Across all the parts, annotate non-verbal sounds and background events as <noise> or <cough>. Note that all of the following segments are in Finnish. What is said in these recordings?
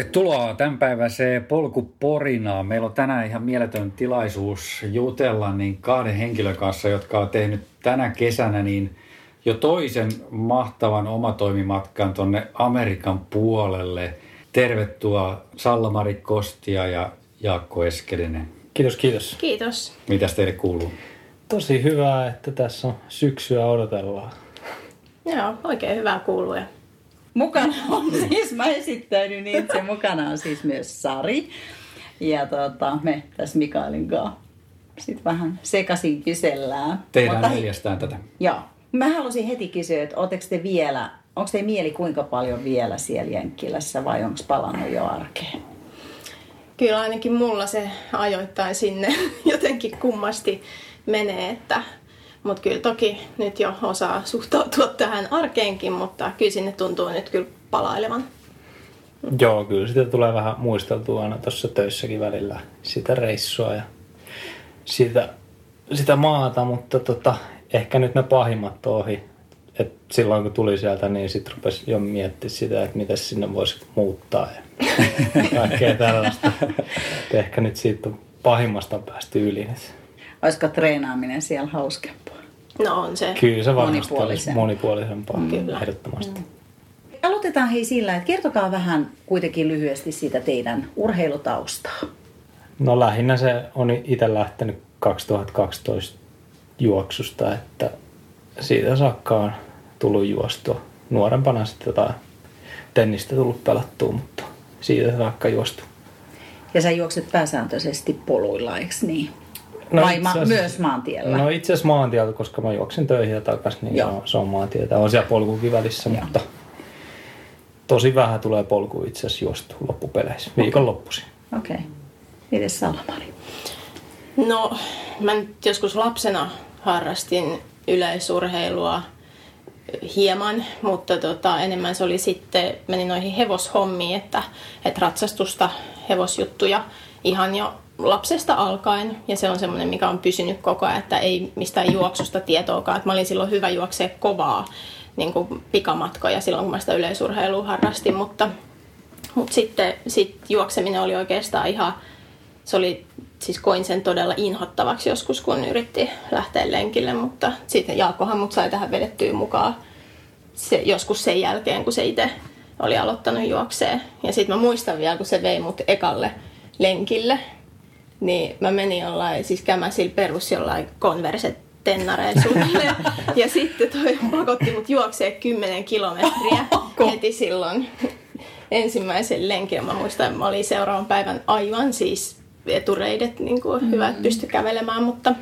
Tervetuloa tämänpäiväiseen Polkuporinaan. Meillä on tänään ihan mieletön tilaisuus jutella niin kahden henkilön kanssa, jotka on tehnyt tänä kesänä niin jo toisen mahtavan omatoimimatkan tuonne Amerikan puolelle. Tervetuloa Salla-Mari Kostia ja Jaakko Eskelinen. Kiitos, kiitos. Kiitos. Mitäs teille kuuluu? Tosi hyvää, että tässä on syksyä odotellaan. Joo, oikein hyvää kuuluu. Ja Mukana <laughs> on siis, mä esittäydyn itse, mukana on siis myös Sari. Ja tota, me tässä Mikaelin kanssa sitten vähän sekaisin kysellään. Tehdään Mutta- neljästään tätä. Joo. Mä halusin heti kysyä, että ootteko te vielä, onko te mieli kuinka paljon vielä siellä Jenkkilässä vai onko palannut jo arkeen? Kyllä ainakin mulla se ajoittain sinne <laughs> jotenkin kummasti menee, että mutta kyllä toki nyt jo osaa suhtautua tähän arkeenkin, mutta kyllä sinne tuntuu nyt kyllä palailevan. Joo, kyllä sitä tulee vähän muisteltua aina tuossa töissäkin välillä sitä reissua ja sitä, sitä maata, mutta tota, ehkä nyt ne pahimmat on ohi. Et silloin kun tuli sieltä, niin sitten rupesi jo miettimään sitä, että miten sinne voisi muuttaa ja <laughs> kaikkea tällaista. Et ehkä nyt siitä pahimmasta on päästy yli. Olisiko treenaaminen siellä hauskempaa? No on se. Kyllä se varmasti Monipuolisempaa. monipuolisempaa, Kyllä. ehdottomasti. Aloitetaan hei sillä, että kertokaa vähän kuitenkin lyhyesti siitä teidän urheilutaustaa. No lähinnä se on itse lähtenyt 2012 juoksusta, että siitä saakka on tullut juostua. Nuorempana sitten jotain tennistä tullut pelattua, mutta siitä saakka juostu. Ja sä juokset pääsääntöisesti poluilla, eikö niin? No Vai itse ma- myös maantiellä? No itse asiassa maantieltä, koska mä juoksen töihin ja takaisin, niin Joo. Joo. se on maantietä. On siellä polkukin välissä, Joo. mutta tosi vähän tulee polku itse asiassa juostu loppupeleissä, viikonloppuisin. Okei. Okay. Mites Salamari? No, mä nyt joskus lapsena harrastin yleisurheilua hieman, mutta tota, enemmän se oli sitten, menin noihin hevoshommiin, että, että ratsastusta, hevosjuttuja ihan jo lapsesta alkaen. Ja se on semmoinen, mikä on pysynyt koko ajan, että ei mistään juoksusta tietoakaan. Että mä olin silloin hyvä juoksea kovaa niin kuin pikamatkoja silloin, kun mä sitä yleisurheilua harrastin, mutta, mutta sitten sit juokseminen oli oikeastaan ihan se oli, siis koin sen todella inhottavaksi joskus, kun yritti lähteä lenkille, mutta sitten Jaakkohan mut sai tähän vedettyä mukaan se, joskus sen jälkeen, kun se itse oli aloittanut juokseen. Ja sitten mä muistan vielä, kun se vei mut ekalle lenkille, niin mä menin jollain, siis kämäsillä perus jollain konverset tennareilla suunnilleen. <laughs> Ja sitten toi pakotti mut juoksee 10 kilometriä heti silloin ensimmäisen lenkin. Mä muistan, että mä olin seuraavan päivän aivan siis etureidet, niin kuin hyvä, että pysty kävelemään, mutta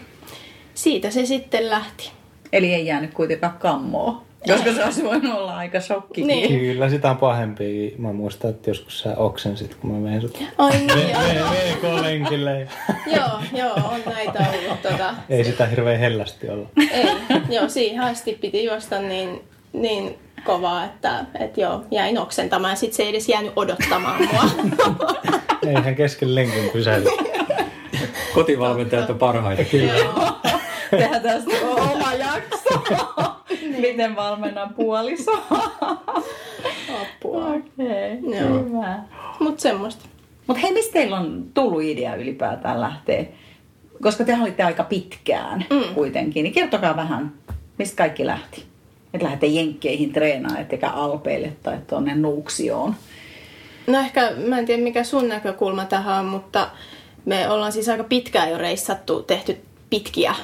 siitä se sitten lähti. Eli ei jäänyt kuitenkaan kammoa. Koska se olisi voinut olla aika shokki. Niin. Kyllä sitä on pahempi. Mä muistan, että joskus sä oksensit, kun mä vein sut Ai niin, joo. VK-lenkille. joo, joo, on näitä ollut. Tota, Ei sitä hirveän hellästi olla. ei, joo, siihen asti piti juosta niin, niin kovaa, että et joo, jäin oksentamaan. Sitten se ei edes jäänyt odottamaan mua. Eihän kesken lenkin pysähdy. Kotivalmentajat on parhaita. joo. Tehdään tästä oma jakso. Miten valmennan puoliso. <laughs> Apua. Okei, Joo. hyvä. Mutta semmoista. Mutta hei, mistä teillä on tullut idea ylipäätään lähteä? Koska te olitte aika pitkään mm. kuitenkin, niin kertokaa vähän, mistä kaikki lähti. Että lähdette jenkkeihin treenaamaan, ettekä Alpeille tai tuonne Nuuksioon. No ehkä, mä en tiedä mikä sun näkökulma tähän on, mutta me ollaan siis aika pitkään jo reissattu, tehty pitkiä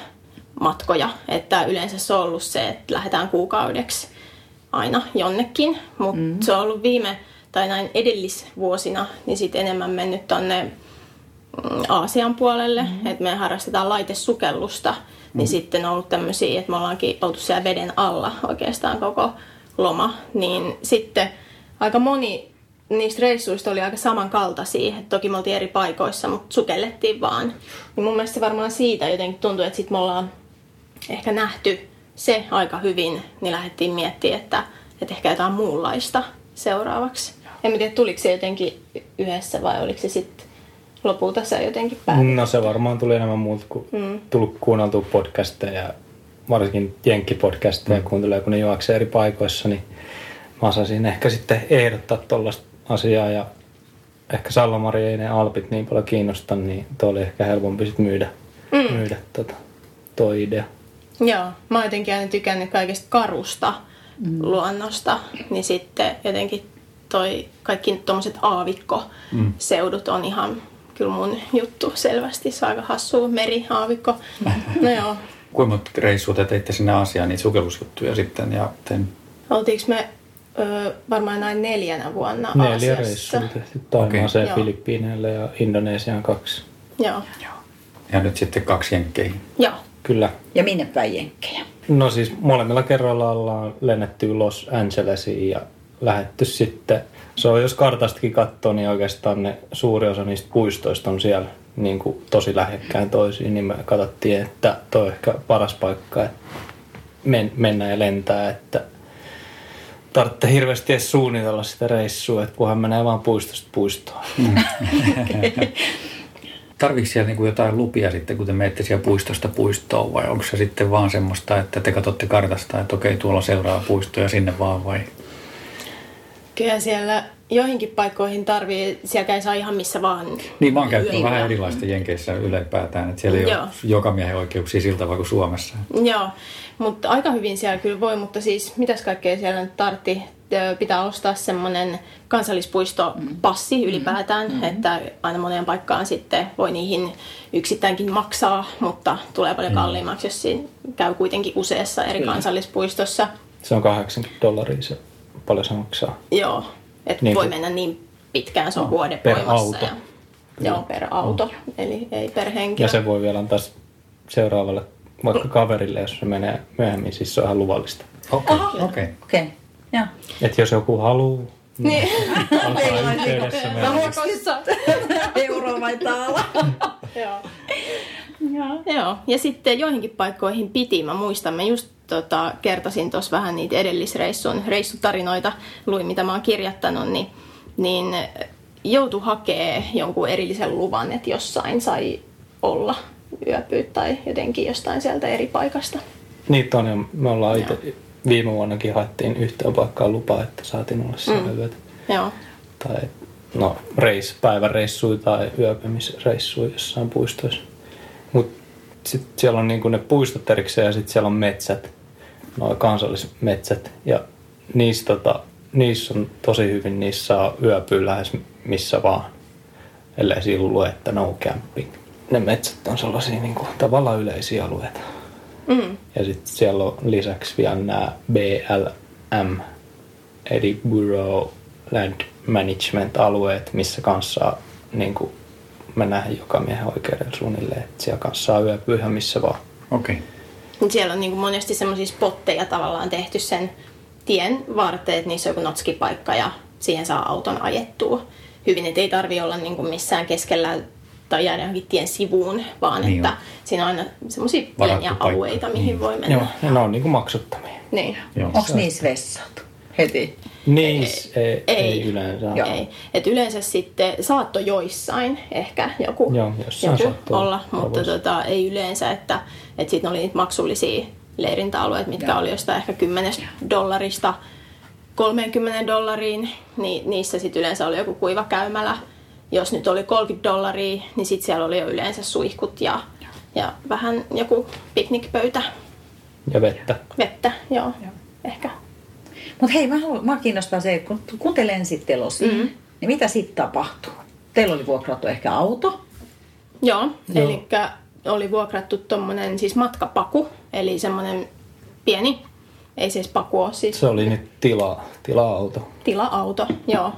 matkoja. Että yleensä se on ollut se, että lähdetään kuukaudeksi aina jonnekin. Mutta mm. se on ollut viime tai näin edellisvuosina, niin sitten enemmän mennyt tonne mm, Aasian puolelle, mm-hmm. että me harrastetaan laitesukellusta, mm-hmm. niin sitten on ollut tämmöisiä, että me ollaankin oltu siellä veden alla oikeastaan koko loma, niin sitten aika moni niistä reissuista oli aika samankaltaisia, että toki me oltiin eri paikoissa, mutta sukellettiin vaan. Niin mun mielestä se varmaan siitä jotenkin tuntuu, että sitten me ollaan ehkä nähty se aika hyvin, niin lähdettiin miettimään, että, että ehkä jotain muunlaista seuraavaksi. En mä tiedä, tuliko se jotenkin yhdessä vai oliko se sitten lopulta se jotenkin päätetty. No se varmaan tuli enemmän muulta kuin mm. tullut kuunneltua podcasteja, varsinkin jenkkipodcasteja mm. kuuntelee, kun ne juoksee eri paikoissa, niin mä osasin ehkä sitten ehdottaa tuollaista asiaa ja ehkä Salomari ei ne Alpit niin paljon kiinnosta, niin tuo oli ehkä helpompi sit myydä, mm. myydä tota, tuo idea. Joo, mä oon jotenkin aina tykännyt kaikesta karusta mm. luonnosta, niin sitten jotenkin toi kaikki tuommoiset aavikkoseudut on ihan kyllä mun juttu selvästi. Se on aika hassu meri, aavikko. No joo. <laughs> Kuinka monta reissua te teitte sinne Aasiaan, niitä sukellusjuttuja sitten? Ja ten... Oltiinko me ö, varmaan näin neljänä vuonna Neljä Aasiassa? reissua tehty Taimaaseen, Joo. Filippiineille ja Indonesiaan kaksi. Joo. Ja nyt sitten kaksi jenkkeihin. Joo. Kyllä. Ja minne päin jenkkejä? No siis molemmilla kerroilla ollaan lennetty Los Angelesiin ja lähetty sitten. Se on, jos kartastakin katsoo, niin oikeastaan ne suuri osa niistä puistoista on siellä niin kuin tosi lähekkäin toisiin, niin me katsottiin, että toi on ehkä paras paikka, että men, mennä ja lentää, että tarvitsee hirveästi edes suunnitella sitä reissua, että kunhan menee vaan puistosta puistoon. <laughs> Tarviiko siellä niin kuin jotain lupia sitten, kun te menette siellä puistosta puistoon vai onko se sitten vaan semmoista, että te katsotte kartasta, että okei, tuolla on seuraava puisto ja sinne vaan vai? Kyllä siellä joihinkin paikkoihin tarvii, siellä ei saa ihan missä vaan. Niin mä oon käyttänyt vähän erilaista jenkeissä ylipäätään, että siellä ei Joo. ole joka miehen oikeuksia siltä tavalla kuin Suomessa. Joo, mutta aika hyvin siellä kyllä voi, mutta siis mitäs kaikkea siellä nyt tartti? Pitää ostaa semmoinen kansallispuistopassi ylipäätään, mm-hmm. että aina moneen paikkaan sitten voi niihin yksittäinkin maksaa, mutta tulee paljon kalliimmaksi, jos siinä käy kuitenkin useassa eri kansallispuistossa. Se on 80 dollaria se, paljon se maksaa. Joo, että Niin voi kuin- mennä niin pitkään, se on vuoden per voimassa. auto. Ja, joo, per auto, eli ei per henkilö. Ja se voi vielä antaa seuraavalle vaikka kaverille, jos se menee myöhemmin, siis se on ihan luvallista. Okei, okay, okei. Okay. Okei. Okay. Joo. Että jos joku haluaa, Niin. olkaa yhteydessä meidän. Ruokossa. Euro vai taala? <laughs> Joo. Joo. Ja sitten joihinkin paikkoihin piti, mä muistan, mä just tota, kertasin tuossa vähän niitä edellisreissun reissutarinoita, luin mitä mä oon kirjoittanut, niin, niin joutui hakee jonkun erillisen luvan, että jossain sai olla yöpyä tai jotenkin jostain sieltä eri paikasta. Niitä on ja me ollaan itse viime vuonnakin haettiin yhteen paikkaan lupaa, että saatiin olla siellä mm. yötä. Joo, Tai no reis, päiväreissuja tai yöpymisreissuja jossain puistoissa. Mutta sitten siellä on niinku ne puistot erikseen ja sitten siellä on metsät, noin kansallismetsät. Ja niissä, tota, niissä on tosi hyvin, niissä saa yöpyä lähes missä vaan. Ellei siinä lue, että no camping. Ne metsät on sellaisia niinku, tavallaan yleisiä alueita. Mm. Ja sitten siellä on lisäksi vielä nämä BLM, eli Bureau Land Management-alueet, missä kanssa niin kuin, mä näen joka miehen oikeudella suunnilleen, että siellä kanssa saa yöpyä ihan missä vaan. Okay. Niin Siellä on niin monesti semmoisia spotteja tavallaan tehty sen tien varteen, että niissä on joku notskipaikka ja siihen saa auton ajettua hyvin. Että ei tarvi olla niin kuin missään keskellä tai jäädä johonkin tien sivuun, vaan Niin että on. siinä on aina semmoisia pieniä paikka. alueita, mihin Niin. voi mennä. Joo, ja ne on niin kuin maksuttomia. Niin. Joo. Onko niissä vessat? Heti. Niissä ei, ei, ei. yleensä. Joo. Ei. Et yleensä sitten saatto joissain ehkä joku, Joo, jossain joku olla, mutta tota, ei yleensä, että, että sitten oli niitä maksullisia leirintäalueita, mitkä Joo. oli jostain ehkä 10 dollarista 30 dollariin, niin niissä sitten yleensä oli joku kuiva käymälä. Jos nyt oli 30 dollaria, niin sitten siellä oli jo yleensä suihkut ja, ja vähän joku piknikpöytä, Ja vettä. vettä, joo, ehkä. Mutta hei, mä, haluan, mä kiinnostaa se, kun, kun te lensitte Losiin, Mhm. mm-hmm. niin mitä sitten tapahtuu? Teillä oli vuokrattu ehkä auto. Joo, Joo. eli oli vuokrattu tuommoinen siis matkapaku, eli semmoinen pieni, ei siis paku ole, siis Se oli nyt tila, tila-auto. tila-auto, joo,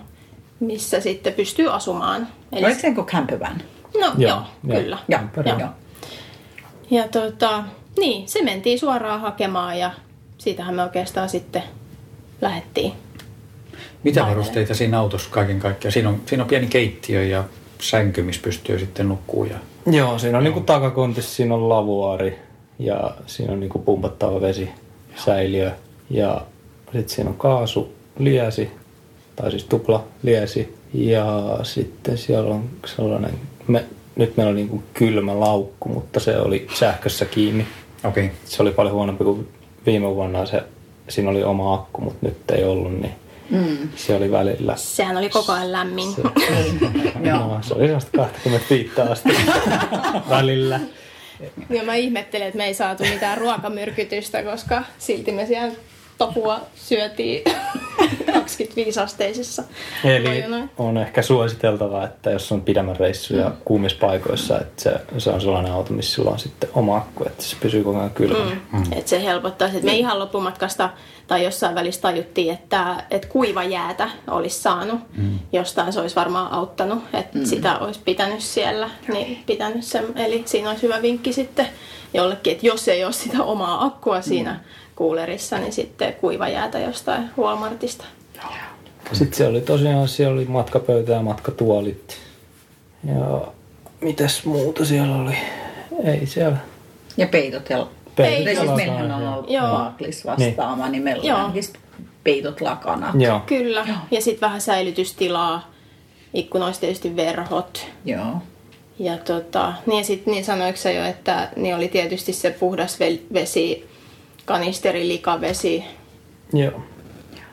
missä sitten pystyy asumaan. Eli, Oliko se kuin campervan? no joo, Joo, kyllä. Joo, joo. joo. Ja tota, niin, se mentiin suoraan hakemaan ja siitähän me oikeastaan sitten lähettiin. Mitä Vai- varusteita siinä autossa kaiken kaikkiaan? Siinä on, siinä on pieni keittiö ja sänky, missä pystyy sitten nukkuu. Ja... Joo, siinä on niinku takakontissa, siinä on lavuari ja siinä on niinku pumpattava vesi, säiliö ja sitten siinä on kaasu, liesi, tai siis tupla liesi ja sitten siellä on sellainen, me, nyt meillä on niinku kylmä laukku, mutta se oli sähkössä kiinni. Okei. Okay. Se oli paljon huonompi kuin viime vuonna, se, siinä oli oma akku, mutta nyt ei ollut, niin mm. se oli välillä. Sehän oli koko ajan lämmin. Se, <laughs> no, se oli sellaista 25 asti <laughs> välillä. Ja mä ihmettelin, että me ei saatu mitään ruokamyrkytystä, koska silti me siellä topua syötiin <laughs> 25-asteisessa. Eli on ehkä suositeltavaa, että jos on pidemmän reissu ja mm. kuumissa paikoissa, että se, se on sellainen auto, missä sulla on sitten oma akku, että se pysyy koko ajan kylmänä. Mm. Mm. Että se helpottaa. Että me mm. ihan loppumatkasta tai jossain välissä tajuttiin, että, että kuiva jäätä olisi saanut. Mm. Jostain se olisi varmaan auttanut, että mm. sitä olisi pitänyt siellä. Niin pitänyt sen, eli siinä olisi hyvä vinkki sitten jollekin, että jos ei ole sitä omaa akkua siinä mm kuulerissa, niin sitten kuiva jäätä jostain Walmartista. Sitten se oli tosiaan, siellä oli matkapöytä ja matkatuolit. Ja mitäs muuta siellä oli? Ei siellä. Ja peitot ja peitot. Siis meillähän on ollut Baaklis vastaama, niin, niin meillä on peitot lakana. Joo. Kyllä. Joo. Ja sitten vähän säilytystilaa. Ikkunoista tietysti verhot. Joo. Ja tota, niin, sit, niin sanoiko sä jo, että niin oli tietysti se puhdas vesi kanisteri, likavesi Joo.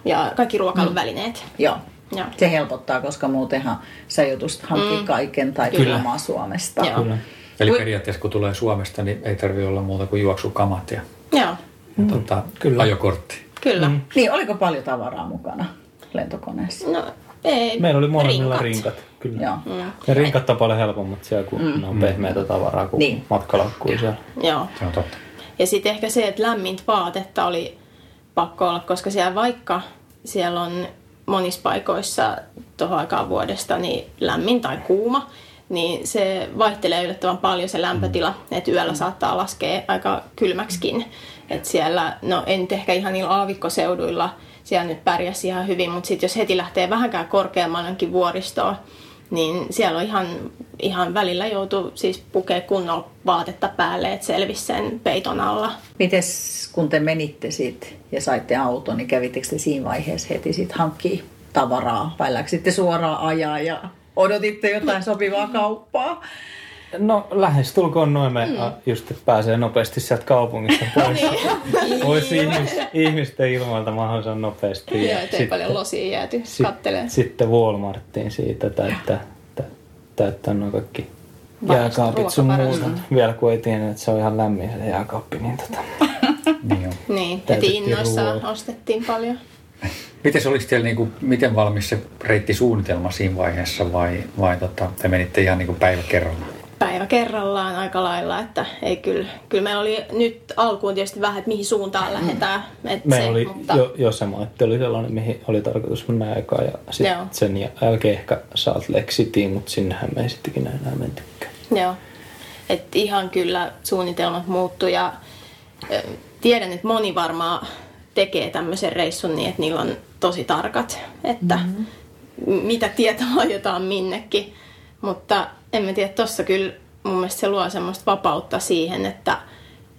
ja kaikki ruokailuvälineet. Mm. Joo. Joo. Se helpottaa, koska muutenhan sä joutust hankkia mm. kaiken tai Kyllä. Suomesta. Joo. Kyllä. Eli periaatteessa kun tulee Suomesta, niin ei tarvi olla muuta kuin juoksukamat ja, Joo. ja mm. tota, Kyllä. ajokortti. Kyllä. Mm. Niin, oliko paljon tavaraa mukana lentokoneessa? No, ei. Meillä oli molemmilla rinkat. rinkat kyllä. Joo. Mm. Ja rinkat on paljon helpommat siellä, kun mm. ne on pehmeitä tavaraa kuin niin. matkalaukkuu siellä. Joo. Se on totta. Ja sitten ehkä se, että lämmintä vaatetta oli pakko olla, koska siellä vaikka siellä on monissa paikoissa tuohon aikaan vuodesta niin lämmin tai kuuma, niin se vaihtelee yllättävän paljon se lämpötila, mm. että yöllä saattaa laskea aika kylmäksikin. Että siellä, no en ehkä ihan niillä aavikkoseuduilla, siellä nyt pärjäsi ihan hyvin, mutta sitten jos heti lähtee vähänkään korkeammallekin vuoristoon, niin siellä on ihan, ihan välillä joutu siis pukea kunnon vaatetta päälle, että selvisi sen peiton alla. Mites kun te menitte siitä ja saitte auton, niin kävittekö te siinä vaiheessa heti sit hankkia tavaraa vai läksitte suoraan ajaa ja odotitte jotain sopivaa kauppaa? No lähes tulkoon noin me mm. just, pääsee nopeasti sieltä kaupungista <laughs> pois. niin. pois ihmis, ihmisten ilmoilta mahdollisimman nopeasti. Joo, ettei paljon losia jääty sit, Sitten Walmarttiin siitä täyttää, täyttää nuo kaikki jääkaapit sun muuta. Vielä kun ei tiennyt, että se on ihan lämmin se jääkaappi, niin tota... <laughs> niin, niin heti innoissa ostettiin paljon. Miten se olisi teillä, niin kuin, miten valmis se reittisuunnitelma siinä vaiheessa vai, vai tota, te menitte ihan niin kuin päivä kerrallaan? Päivä kerrallaan aika lailla, että ei kyllä, kyllä meillä oli nyt alkuun tietysti vähän, että mihin suuntaan mm. lähdetään. Että meillä se, oli mutta... jo, jo se että oli sellainen, mihin oli tarkoitus mennä aikaa ja sitten sen jälkeen ehkä Salt Lake City, mutta sinnehän me ei sittenkin enää mentykään. Joo, että ihan kyllä suunnitelmat muuttuu ja tiedän, että moni varmaan tekee tämmöisen reissun niin, että niillä on tosi tarkat, että mm-hmm. mitä tietoa ajetaan minnekin. Mutta en mä tiedä, tuossa kyllä mun mielestä se luo semmoista vapautta siihen, että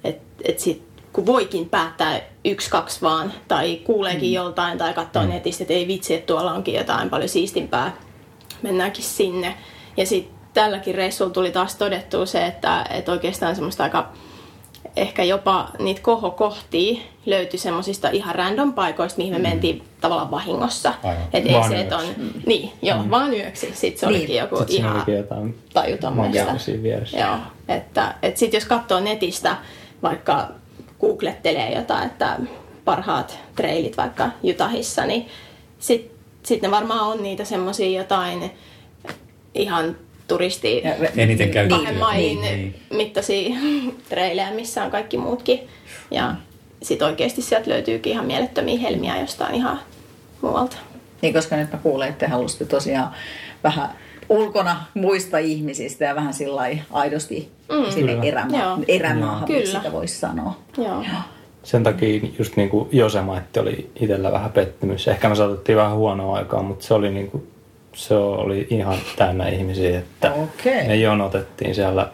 et, et sit, kun voikin päättää yksi, kaksi vaan, tai kuuleekin mm. joltain, tai katsoo mm. netistä, että ei vitsi, että tuolla onkin jotain paljon siistimpää, mennäänkin sinne. Ja sitten tälläkin reissulla tuli taas todettua se, että, että oikeastaan semmoista aika ehkä jopa niitä kohokohtia löytyi semmoisista ihan random paikoista, mihin me mm. mentiin tavallaan vahingossa. Että ei se, että on, mm. niin, joo, mm. vaan yöksi. Sitten se niin. olikin joku sitten ihan tajutonmoista. Joo, että, että sitten jos katsoo netistä, vaikka googlettelee jotain, että parhaat trailit vaikka Jutahissa, niin sitten sit ne varmaan on niitä semmoisia jotain ihan turisti eniten käytettyjä. kahden mailin niin, niin. mittaisia <laughs> treilejä, missä on kaikki muutkin. Ja sitten oikeasti sieltä löytyykin ihan mielettömiä helmiä jostain ihan muualta. Niin, koska nyt mä kuulen, että te halusitte tosiaan vähän ulkona muista ihmisistä ja vähän sillä aidosti mm. sinne eräma- erämaahan, Kyllä. sitä voisi sanoa. Joo. Joo. Sen takia just niin kuin Josema, että oli itsellä vähän pettymys. Ehkä me saatettiin vähän huonoa aikaa, mutta se oli niin kuin se oli ihan täynnä ihmisiä, että okay. me jonotettiin siellä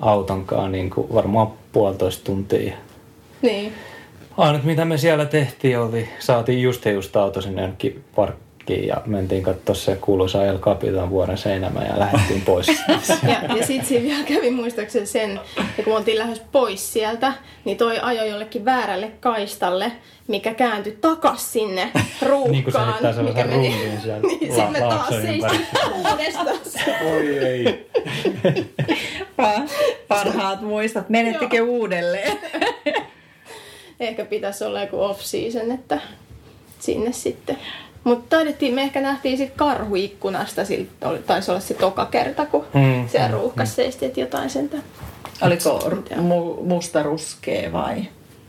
autonkaan niin kuin varmaan puolitoista tuntia. Niin. Ainut mitä me siellä tehtiin oli, saatiin just ja just auto sinne jonnekin park, hetkiä ja mentiin katsoa se kuuluisa El Capitan vuoren seinämä ja lähdettiin pois. <laughs> Ja, ja sitten siinä vielä kävi muistaakseni sen, että kun oltiin lähes pois sieltä, niin toi ajoi jollekin väärälle kaistalle, mikä kääntyi takas sinne <laughs> ruuhkaan. niin kuin se heittää mikä sellaisen ruumiin <laughs> sieltä Niin, sitten me la- taas uudestaan. Oi ei. Pa- Parhaat muistat. Menettekö uudelleen? Ehkä pitäisi olla joku off-season, että sinne sitten. Mutta taidettiin, me ehkä nähtiin sitten karhuikkunasta, siltä oli- taisi olla se toka kerta, kun Mm, siellä ruuhkas seistiin, että jotain sentä. Oliko mu- musta ruskea vai?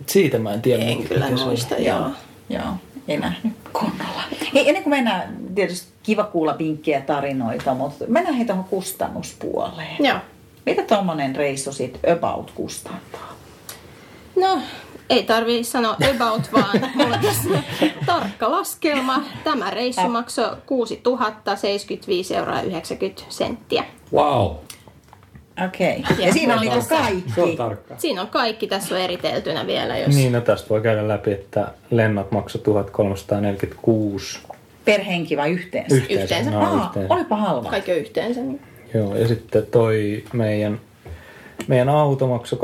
Siitä mä en tiedä. En kyllä se muista, joo. Joo, ei nähnyt kunnolla. Hei, ennen kuin mennään, tietysti kiva kuulla vinkkejä tarinoita, mutta mennään hei tuohon kustannuspuoleen. Joo. Mitä tuommoinen reissu sitten about kustantaa? No, ei tarvii sanoa about, vaan mulla on tässä tarkka laskelma. Tämä reissu maksoi 6 075 euroa ja 90 senttiä. Wow. Okei. Okay. Ja, Ja siinä on niinku kaikki. Se on tarkka. Siinä on kaikki, tässä on eriteltynä vielä, jos... Niin, no tästä voi käydä läpi, että lennot maksoi 1346 Per henki vai yhteensä? yhteensä. Yhteensä. No, Aa, yhteensä. olipa halva. Kaikki yhteensä. Niin. Joo, ja sitten toi meidän, meidän auto maksoi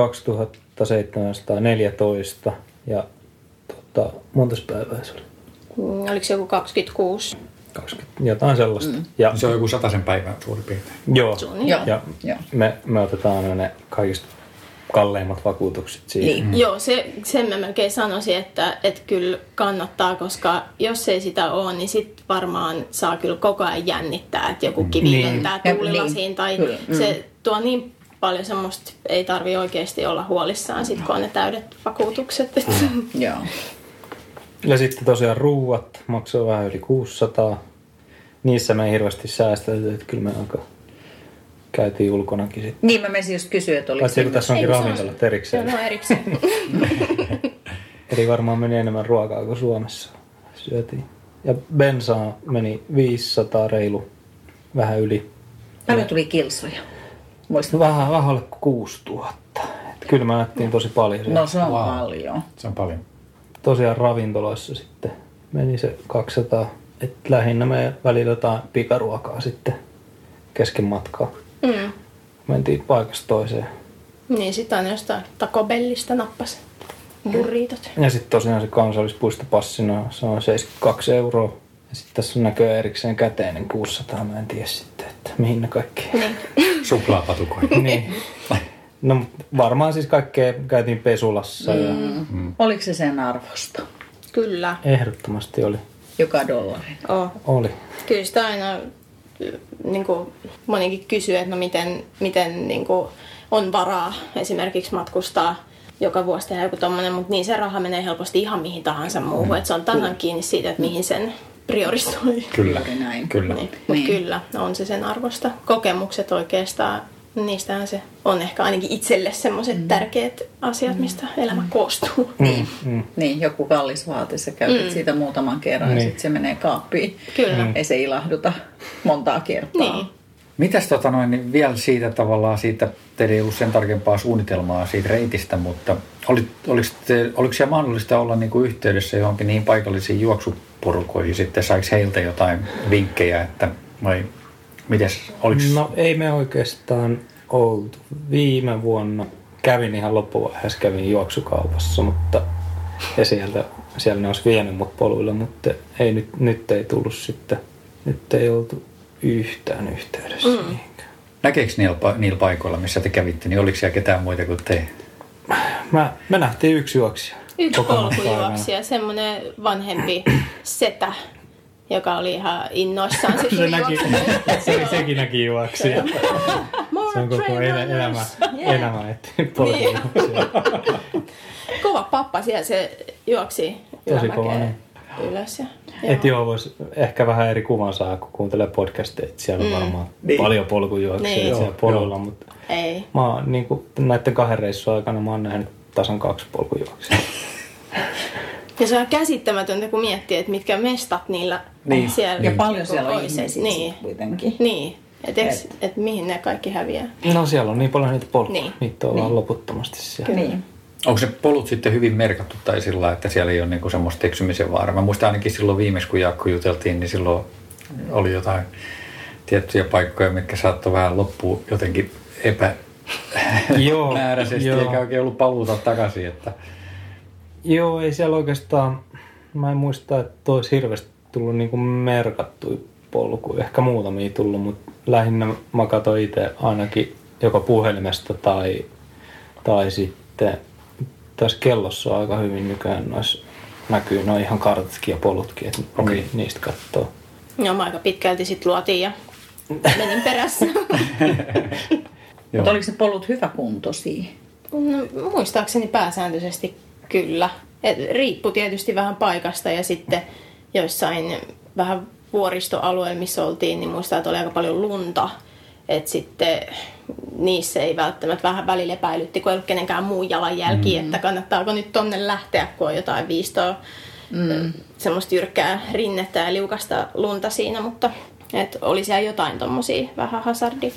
2714 ja tota, monta päivää se oli? Mm, Oliko se joku 26? 20, jotain sellaista. Mm. Ja, Se on joku sataisen päivän suurin piirtein. joo, Suunnilleen. Joo. ja Joo. me, me otetaan aina ne kaikista kalleimmat vakuutukset siihen. Niin. Mm. Joo, se, sen mä melkein sanoisin, että, että kyllä kannattaa, koska jos ei sitä ole, niin sit varmaan saa kyllä koko ajan jännittää, että joku kivi Niin. lentää tuulilasiin niin. tai Kyllä. Mm. se tuo niin paljon semmoista, ei tarvi oikeasti olla huolissaan sit, kun on ne täydet vakuutukset. Että. Joo. Ja sitten tosiaan ruuat maksoi vähän yli 600. Niissä me ei hirveästi säästetty, että kyllä me aika käytiin ulkonakin sitten. Niin mä menisin just kysyä, että oliko Paitsi tässä onkin ravintolat Se erikseen. on erikseen. <laughs> Eli varmaan meni enemmän ruokaa kuin Suomessa syötiin. Ja bensaa meni 500 reilu, vähän yli. Paljon tuli kilsoja. Muistat? Vähän, vähän alle kuin 6000. Et kyllä me nähtiin tosi paljon. siellä. No se on Wow. paljon. Se on paljon. Tosiaan ravintoloissa sitten meni se 200. Et lähinnä me välillä jotain pikaruokaa sitten kesken matkaa. mm. Mentiin paikasta toiseen. Niin sit aina jostain Taco Bellistä nappas burritot. Ja sitten tosiaan se kansallispuistopassina se on 72 euroa. Ja sitten tässä on näköjään erikseen käteinen 600. Mä en tiedä sitten, että mihin ne kaikki. Niin. Suklaapatukoita. <laughs> niin. No varmaan siis kaikkea käytiin pesulassa ja Mm. Oliko se sen arvosta? Kyllä. ehdottomasti oli. Joka dollari. Oh. Oli. Kyllä sitä aina niin kuin monikin kysyy, että no miten, miten niin kuin on varaa esimerkiksi matkustaa joka vuosi tehdä joku tommonen, mutta niin se raha menee helposti ihan mihin tahansa muuhun. Mm. Että se on tasan kiinni siitä, että mihin sen priorisoi. Kyllä. Näin. Kyllä. Niin. Mutta Niin. kyllä, on se sen arvosta. Kokemukset oikeastaan, niistähän se on ehkä ainakin itselle semmoiset mm. tärkeät asiat, mistä elämä koostuu. Niin. Mm. Niin, joku kallis vaate, sä käytät mm. siitä muutaman kerran ja Niin. sitten se menee kaappiin. Kyllä. Ei se ilahduta montaa kertaa. Niin. Mitäs tota noin, niin vielä siitä tavallaan siitä, teillä ei ollut sen tarkempaa suunnitelmaa siitä reitistä, mutta oli, oliko, te, oliko siellä mahdollista olla niin kuin yhteydessä johonkin niihin paikallisiin juoksuporukoihin sitten, saiko heiltä jotain vinkkejä, että vai mites, oliko, No ei me oikeastaan oltu. Viime vuonna kävin ihan loppuvaiheessa, kävin juoksukaupassa, mutta ja sieltä, siellä ne olisi vienyt mut poluilla, mutta ei nyt, nyt ei tullut sitten, nyt ei oltu yhtään yhteydessä. Mm. näkeekö niillä, niillä paikoilla, missä te kävitte, niin oliko siellä ketään muita kuin te? Mä, me nähtiin yksi juoksija. Yksi polkujuoksija, semmoinen vanhempi setä, joka oli ihan innoissaan <laughs> sitten Se, näki, se, sekin näki juoksia. Se on koko runners. elämä, Yeah. elämä etti polkujuoksia. Kova pappa siellä se juoksi Tosi kova, niin. ylös. Ja, Et joo, vois ehkä vähän eri kuvan saa, kun kuuntelee podcasteja. että Siellä on varmaan niin. paljon polkujuoksia Niin. niin. siellä Joo, polulla, joo. mutta Ei. mä oon niin kuin, näiden kahden reissun aikana mä oon nähnyt tasan kaksi polkujuoksia. <laughs> Ja se on käsittämätöntä, kun miettii, että mitkä mestat niillä Niin. siellä Ja paljon siellä on olisi. ihmisiä Niin. kuitenkin. Niin. Että et, et mihin ne kaikki häviää. No siellä on niin paljon niitä polkuja. Niin. Niitä on vaan loputtomasti siellä. Niin. Onko se polut sitten hyvin merkattu tai sillä että siellä ei ole niinku semmoista eksymisen vaaraa? Mä muistan ainakin silloin viimeis, kun Jaakko juteltiin, niin silloin oli jotain tiettyjä paikkoja, mitkä saattoi vähän loppua jotenkin <laughs> epämääräisesti, eikä oikein ollut paluuta takaisin. Että... Joo, ei siellä oikeastaan, mä en muista, että olisi hirveästi tullut niinku merkattuja polkuja. Ehkä muutamia tullut, mutta lähinnä mä katsoin itse ainakin joko puhelimesta tai, tai sitten tässä kellossa on aika hyvin nykyään nois, näkyy noin ihan kartatkin ja polutkin, että okay. niistä katsoo. Joo, mä aika pitkälti sitten luotiin ja menin perässä. <laughs> Mutta oliko se polut hyvä kuntoisia? No, muistaakseni pääsääntöisesti kyllä. Et riippu tietysti vähän paikasta ja sitten joissain vähän vuoristoalueilla, missä oltiin, niin muistaa, että oli aika paljon lunta. Että sitten niissä ei välttämättä vähän välillä epäilytti, kun ei ollut kenenkään muun jalanjälki, mm. että kannattaako nyt tonne lähteä, kun on jotain viistoa, mm. semmoista jyrkkää rinnettä ja liukasta lunta siinä, mutta et oli siellä jotain tommosia vähän hazardi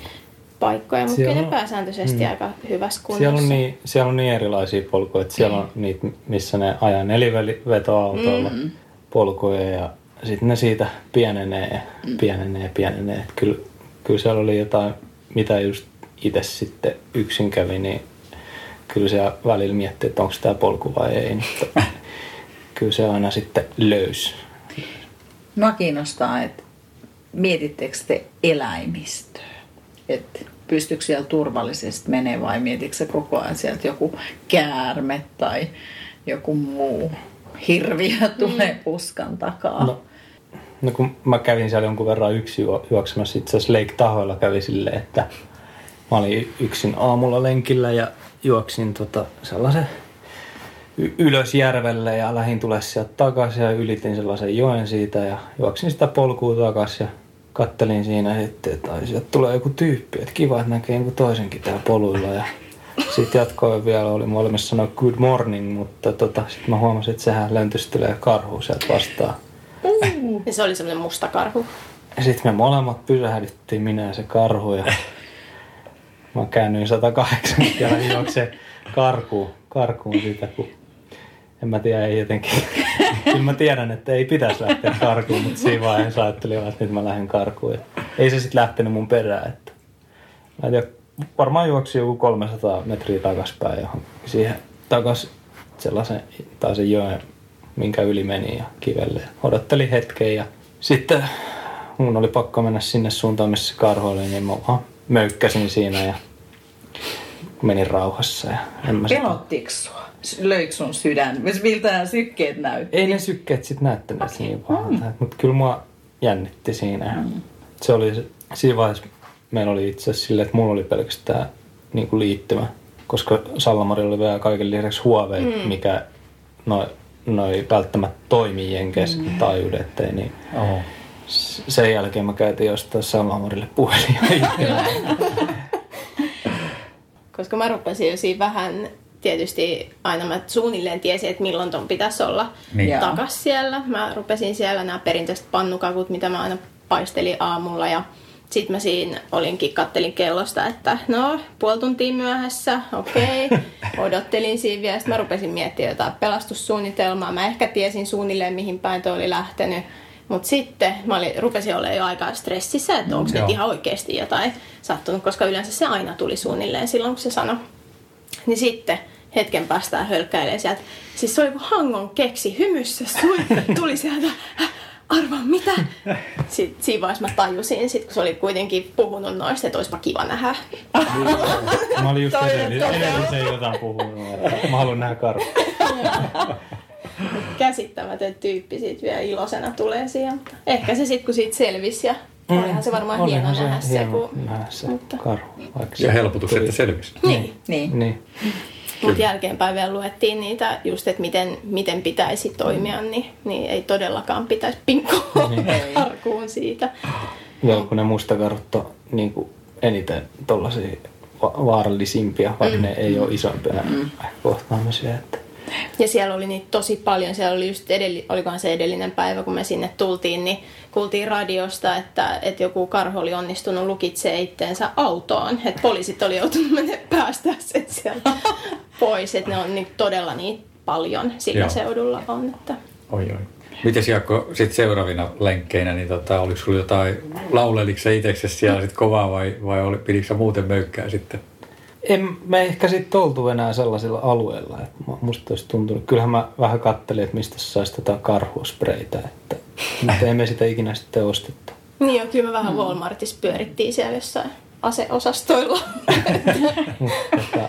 paikkoja, mutta kyllä ne pääsääntöisesti mm. aika hyvässä kunnossa. Siellä on niin, siellä on niin erilaisia polkuja, että siellä mm. on niitä, missä ne ajaa nelivetoautoilla mm. polkuja ja sitten ne siitä pienenee ja mm. pienenee ja pienenee. Et kyllä, kyllä siellä oli jotain, mitä just itse sitten yksin kävi, niin kyllä se välillä mietti, että onko tämä polku vai ei. Mutta <laughs> kyllä se aina sitten löys. Mua kiinnostaa, että mietittekö te eläimistöä? Että pystyykö siellä turvallisesti menee vai mietitkö se koko ajan sieltä joku käärme tai joku muu hirviö tulee mm. puskan takaa? No, no kun mä kävin siellä jonkun verran yksi juoksemassa, itse asiassa Lake Tahoilla kävi silleen, että mä olin yksin aamulla lenkillä ja juoksin tota sellaisen ylös järvelle ja lähin tulee sieltä takaisin ja ylitin sellaisen joen siitä ja juoksin sitä polkua takaisin ja kattelin siinä sitten, että ai, sieltä tulee joku tyyppi, että kiva, että näkee joku toisenkin täällä poluilla ja sitten jatkoin vielä, oli molemmissa sanoa good morning, mutta tota, sitten mä huomasin, että sehän löntystelee karhu sieltä vastaan. Mm. Ja se oli semmoinen musta karhu. Ja sitten me molemmat pysähdyttiin, minä ja se karhu ja mä käännyin 180 ja juoksee karkuun, karkuun siitä, kun en mä tiedä, ei jotenkin. <laughs> Kyllä mä tiedän, että ei pitäisi lähteä karkuun, mutta siinä vaiheessa ajattelin, että nyt mä lähden karkuun. Ja ei se sitten lähtenyt mun perään. Että mä tiedä, varmaan juoksi joku 300 metriä takaspäin johon siihen takas sellaisen tai sen joen, minkä yli meni ja kivelle. Odotteli hetken ja sitten mun oli pakko mennä sinne suuntaan, missä karhu oli, niin mä möykkäsin siinä ja menin rauhassa. Ja en mä Pelottiko sua? Löikö sun sydän? Miltä nämä sykkeet näytti? Ei ne sykkeet sitten näyttäneet okay. niin pahalta. Mm. Mutta kyllä mua jännitti siinä. Mm. Se oli, siinä vaiheessa meillä oli itse asiassa silleen, että mulla oli pelkästään niin kuin liittymä. Koska Sallamari oli vielä kaiken lisäksi Huawei, mm. mikä noi, noi välttämättä toimii jenkeissä mm. taajuudet. Niin oh. Sen jälkeen mä käytin jostain Sallamarille puhelin. <laughs> koska mä rupesin jo siinä vähän tietysti aina mä suunnilleen tiesin, että milloin ton pitäisi olla niin. takas siellä. Mä rupesin siellä nämä perinteiset pannukakut, mitä mä aina paistelin aamulla ja sitten mä siinä olinkin, kattelin kellosta, että no, puoli tuntia myöhässä, okei. Okay. <laughs> Odottelin siinä vielä, sitten mä rupesin miettimään jotain pelastussuunnitelmaa. Mä ehkä tiesin suunnilleen, mihin päin toi oli lähtenyt. Mutta sitten mä olin, rupesin olemaan jo aika stressissä, että onko nyt ihan oikeasti jotain sattunut, koska yleensä se aina tuli suunnilleen silloin, kun se sanoi niin sitten hetken päästään hölkkäilee sieltä. Siis se oli kuin hangon keksi hymyssä, tuli sieltä, arvaa mitä? Sitten siinä vaiheessa mä tajusin, sit, kun se oli kuitenkin puhunut noista, että olisipa kiva nähdä. mä olin just edellisen jotain puhunut, mä haluan nähdä karhu. Käsittämätön tyyppi siitä vielä ilosena tulee siihen. Ehkä se sitten kun siitä selvisi ja Mm. Olihan se varmaan Olihan hieno nähdä se, kun... nähdä se mutta... karhu. Ja helpotus, että selvisi. Niin. niin. niin. Mutta jälkeenpäin vielä luettiin niitä just, että miten, miten pitäisi toimia, niin, niin ei todellakaan pitäisi pinkkoa niin. <laughs> siitä. Joo, kun ne mustakarhut on niin kuin eniten tollaisia vaarallisimpia, vaikka mm. ne ei ole isompia mm. kohtaamisia. Että ja siellä oli niitä tosi paljon. Siellä oli just edelli, olikohan se edellinen päivä, kun me sinne tultiin, niin kuultiin radiosta, että, että joku karhu oli onnistunut lukitsemaan itteensä autoon. Että poliisit oli joutunut mennä päästä sen sieltä <laughs> pois, että ne on niin todella niin paljon sillä Joo. seudulla on. Että. Oi, oi. Miten Jaakko sit seuraavina lenkkeinä, niin tota, oliko sulla jotain, lauleliko sä itseksesi siellä sit kovaa vai, vai oli, pidikö sä muuten möykkää sitten? En me ehkä sitten oltu enää sellaisilla alueilla, että mu- musta olisi tuntunut. Kyllähän mä vähän kattelin, että mistä saisi tätä karhuspreitä, että <laughs> mutta ei me sitä ikinä sitten ostettu. Niin jo, kyllä me vähän Walmartissa pyörittiin siellä jossain aseosastoilla. <laughs> Mutta tota,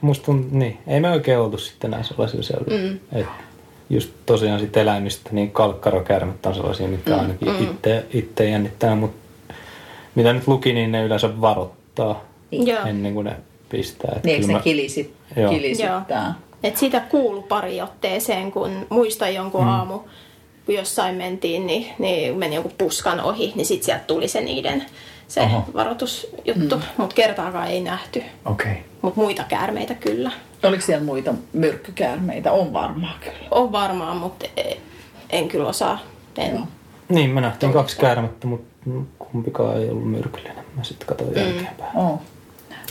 musta tunt, niin, ei me oikein oltu sitten enää sellaisilla seuduilla. Mm. Et just tosiaan sit eläimistä, niin kalkkarokärmet on sellaisia, mitkä ainakin mm. itse, itse jännittää, mutta mitä nyt luki, niin ne yleensä varoittaa Joo. ennen kuin ne pistää. Et Niin, eikö ne mä- kilisit, Joo. kilisittää? Et siitä kuulu pari otteeseen, kun muistan jonkun mm. aamu, kun jossain mentiin, niin, niin meni joku puskan ohi, niin sitten sieltä tuli se niiden se Oho. varoitusjuttu, mm. mutta kertaakaan ei nähty. Okei. Okay. Mutta muita käärmeitä kyllä. Oliko siellä muita myrkkykäärmeitä? On varmaan kyllä. On varmaan, mutta e- en kyllä osaa. En. Joo. Niin, me nähtiin kaksi käärmettä, mutta kumpikaan ei ollut myrkyllinen. Mä sitten katsoin jälkeenpäin. Oh.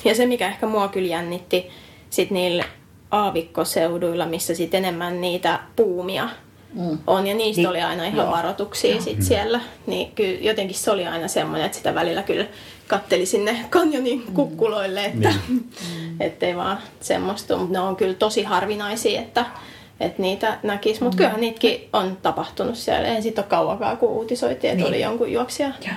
Ja se, mikä ehkä mua kyllä jännitti sit niillä aavikkoseuduilla, missä sit enemmän niitä puumia mm. on. Ja niistä Niin, oli aina ihan joo. varoituksia sit siellä. Niin kyllä jotenkin se oli aina semmoinen, että sitä välillä kyllä katteli sinne kanjonin kukkuloille, että Niin. <laughs> ettei vaan semmoista. Mutta ne on kyllä tosi harvinaisia, että, että niitä näkisi. Mutta kyllähän niitäkin on tapahtunut siellä. Ei siitä ole kauakaan, kun uutisoitiin, että Niin. oli jonkun juoksija Joo.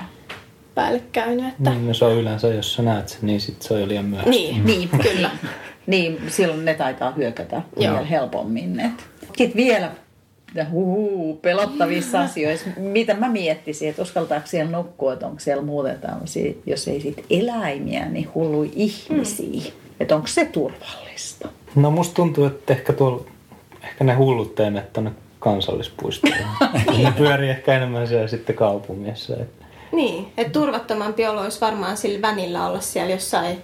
Päälle käynyt. Että... Niin, no se on yleensä, jos sä näet sen, niin sit se on jo liian myöhäistä. Niin, Niin. kyllä. <laughs> Niin, silloin ne taitaa hyökätä Joo. vielä helpommin. Sitten vielä huhu, pelottavissa asioissa. Mitä mä miettisin, että uskaltaako siellä nukkua, että onko siellä muuten tämmöisiä, jos ei sit eläimiä, niin hulluja ihmisiä. Mm. Että onko se turvallista? No musta tuntuu, että ehkä tuolla, ehkä ne hullut teemme tuonne kansallispuistoon. <laughs> ne pyörii ehkä enemmän siellä sitten kaupungissa. Et. Niin, että turvattomampi olo olisi varmaan sillä vänillä olla siellä jossain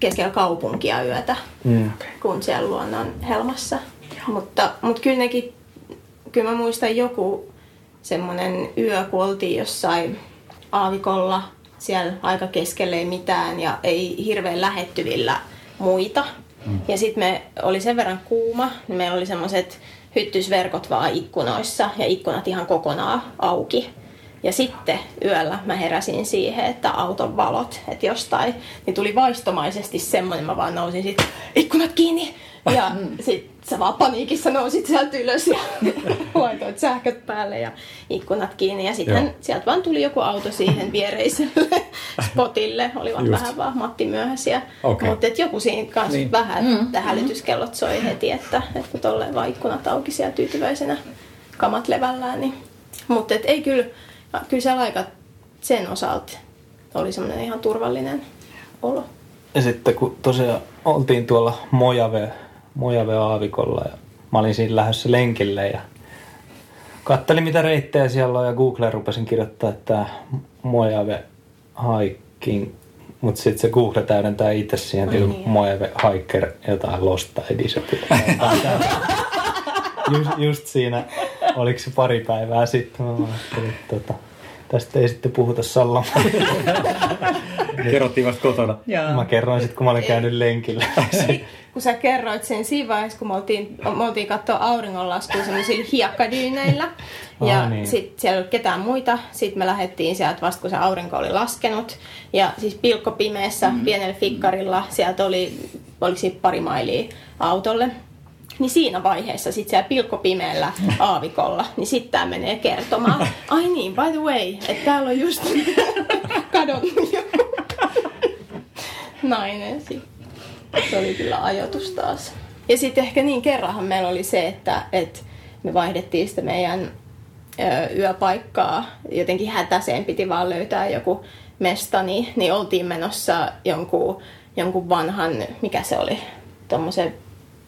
keskellä kaupunkia yötä Mm. kuin siellä luonnon helmassa. Mutta, mutta kyllä nekin, kyllä mä muistan joku semmoinen yö, kun oltiin jossain aavikolla siellä aika keskelle ei mitään ja ei hirveän lähettyvillä muita. Mm. Ja sitten me oli sen verran kuuma, niin meillä oli semmoiset hyttysverkot vaan ikkunoissa ja ikkunat ihan kokonaan auki. Ja sitten yöllä mä heräsin siihen, että auton valot, että jostain, niin tuli vaistomaisesti semmoinen, mä vaan nousin sit ikkunat kiinni. Ja <laughs> sit sä vaan paniikissa nousit sieltä ylös ja <laughs> laitoit sähköt päälle ja ikkunat kiinni. Ja sitten Joo. sieltä vaan tuli joku auto siihen viereiselle <laughs> spotille. Olivat Just. vähän vaan Matti myöhäisiä. Okei. Mutta joku siinä kanssa Niin. vähän, mm. että hälytyskellot soi heti, että, että kun tolleen vaan ikkunat auki siellä tyytyväisenä kamat levällään. Niin. Mutta ei kyllä, kyllä siellä aika sen osalta oli semmoinen ihan turvallinen olo. Ja sitten kun tosiaan oltiin tuolla Mojave, Mojave aavikolla ja mä olin siinä lähdössä lenkille ja kattelin mitä reittejä siellä on ja Googleen rupesin kirjoittaa, että Mojave hiking, mutta sitten se Google täydentää itse siihen niin. Mojave hiker jotain ei disappear. <laughs> just, just siinä, oliko se pari päivää sitten, mä ajattelin, että tota, tästä ei sitten puhuta Sallan. <laughs> Kerrottiin vasta kotona. Joo. Mä kerroin sitten, kun mä olin käynyt lenkillä. Kun sä kerroit sen siinä vaiheessa, kun me oltiin, me oltiin katsoa auringonlaskua semmoisilla hiekkadyyneillä. Ja Ah, niin. sitten siellä ei ollut ketään muita. Sitten me lähdettiin sieltä vasta, kun se aurinko oli laskenut. Ja siis pilkkopimeessä, mm. pienellä fikkarilla, sieltä oli, oliko siitä pari mailia autolle. Niin siinä vaiheessa sitten siellä pilkkopimeällä <laughs> aavikolla, niin sitten tämä menee kertomaan. Ai niin, by the way, että täällä on just <laughs> kadonnut joku <laughs> nainen sitten. Se oli kyllä ajoitus taas. Ja sitten ehkä niin kerranhan meillä oli se, että, että me vaihdettiin sitä meidän ö, yöpaikkaa. Jotenkin hätäseen piti vaan löytää joku mesta, niin, niin oltiin menossa jonkun, jonkun vanhan, mikä se oli, tuommoisen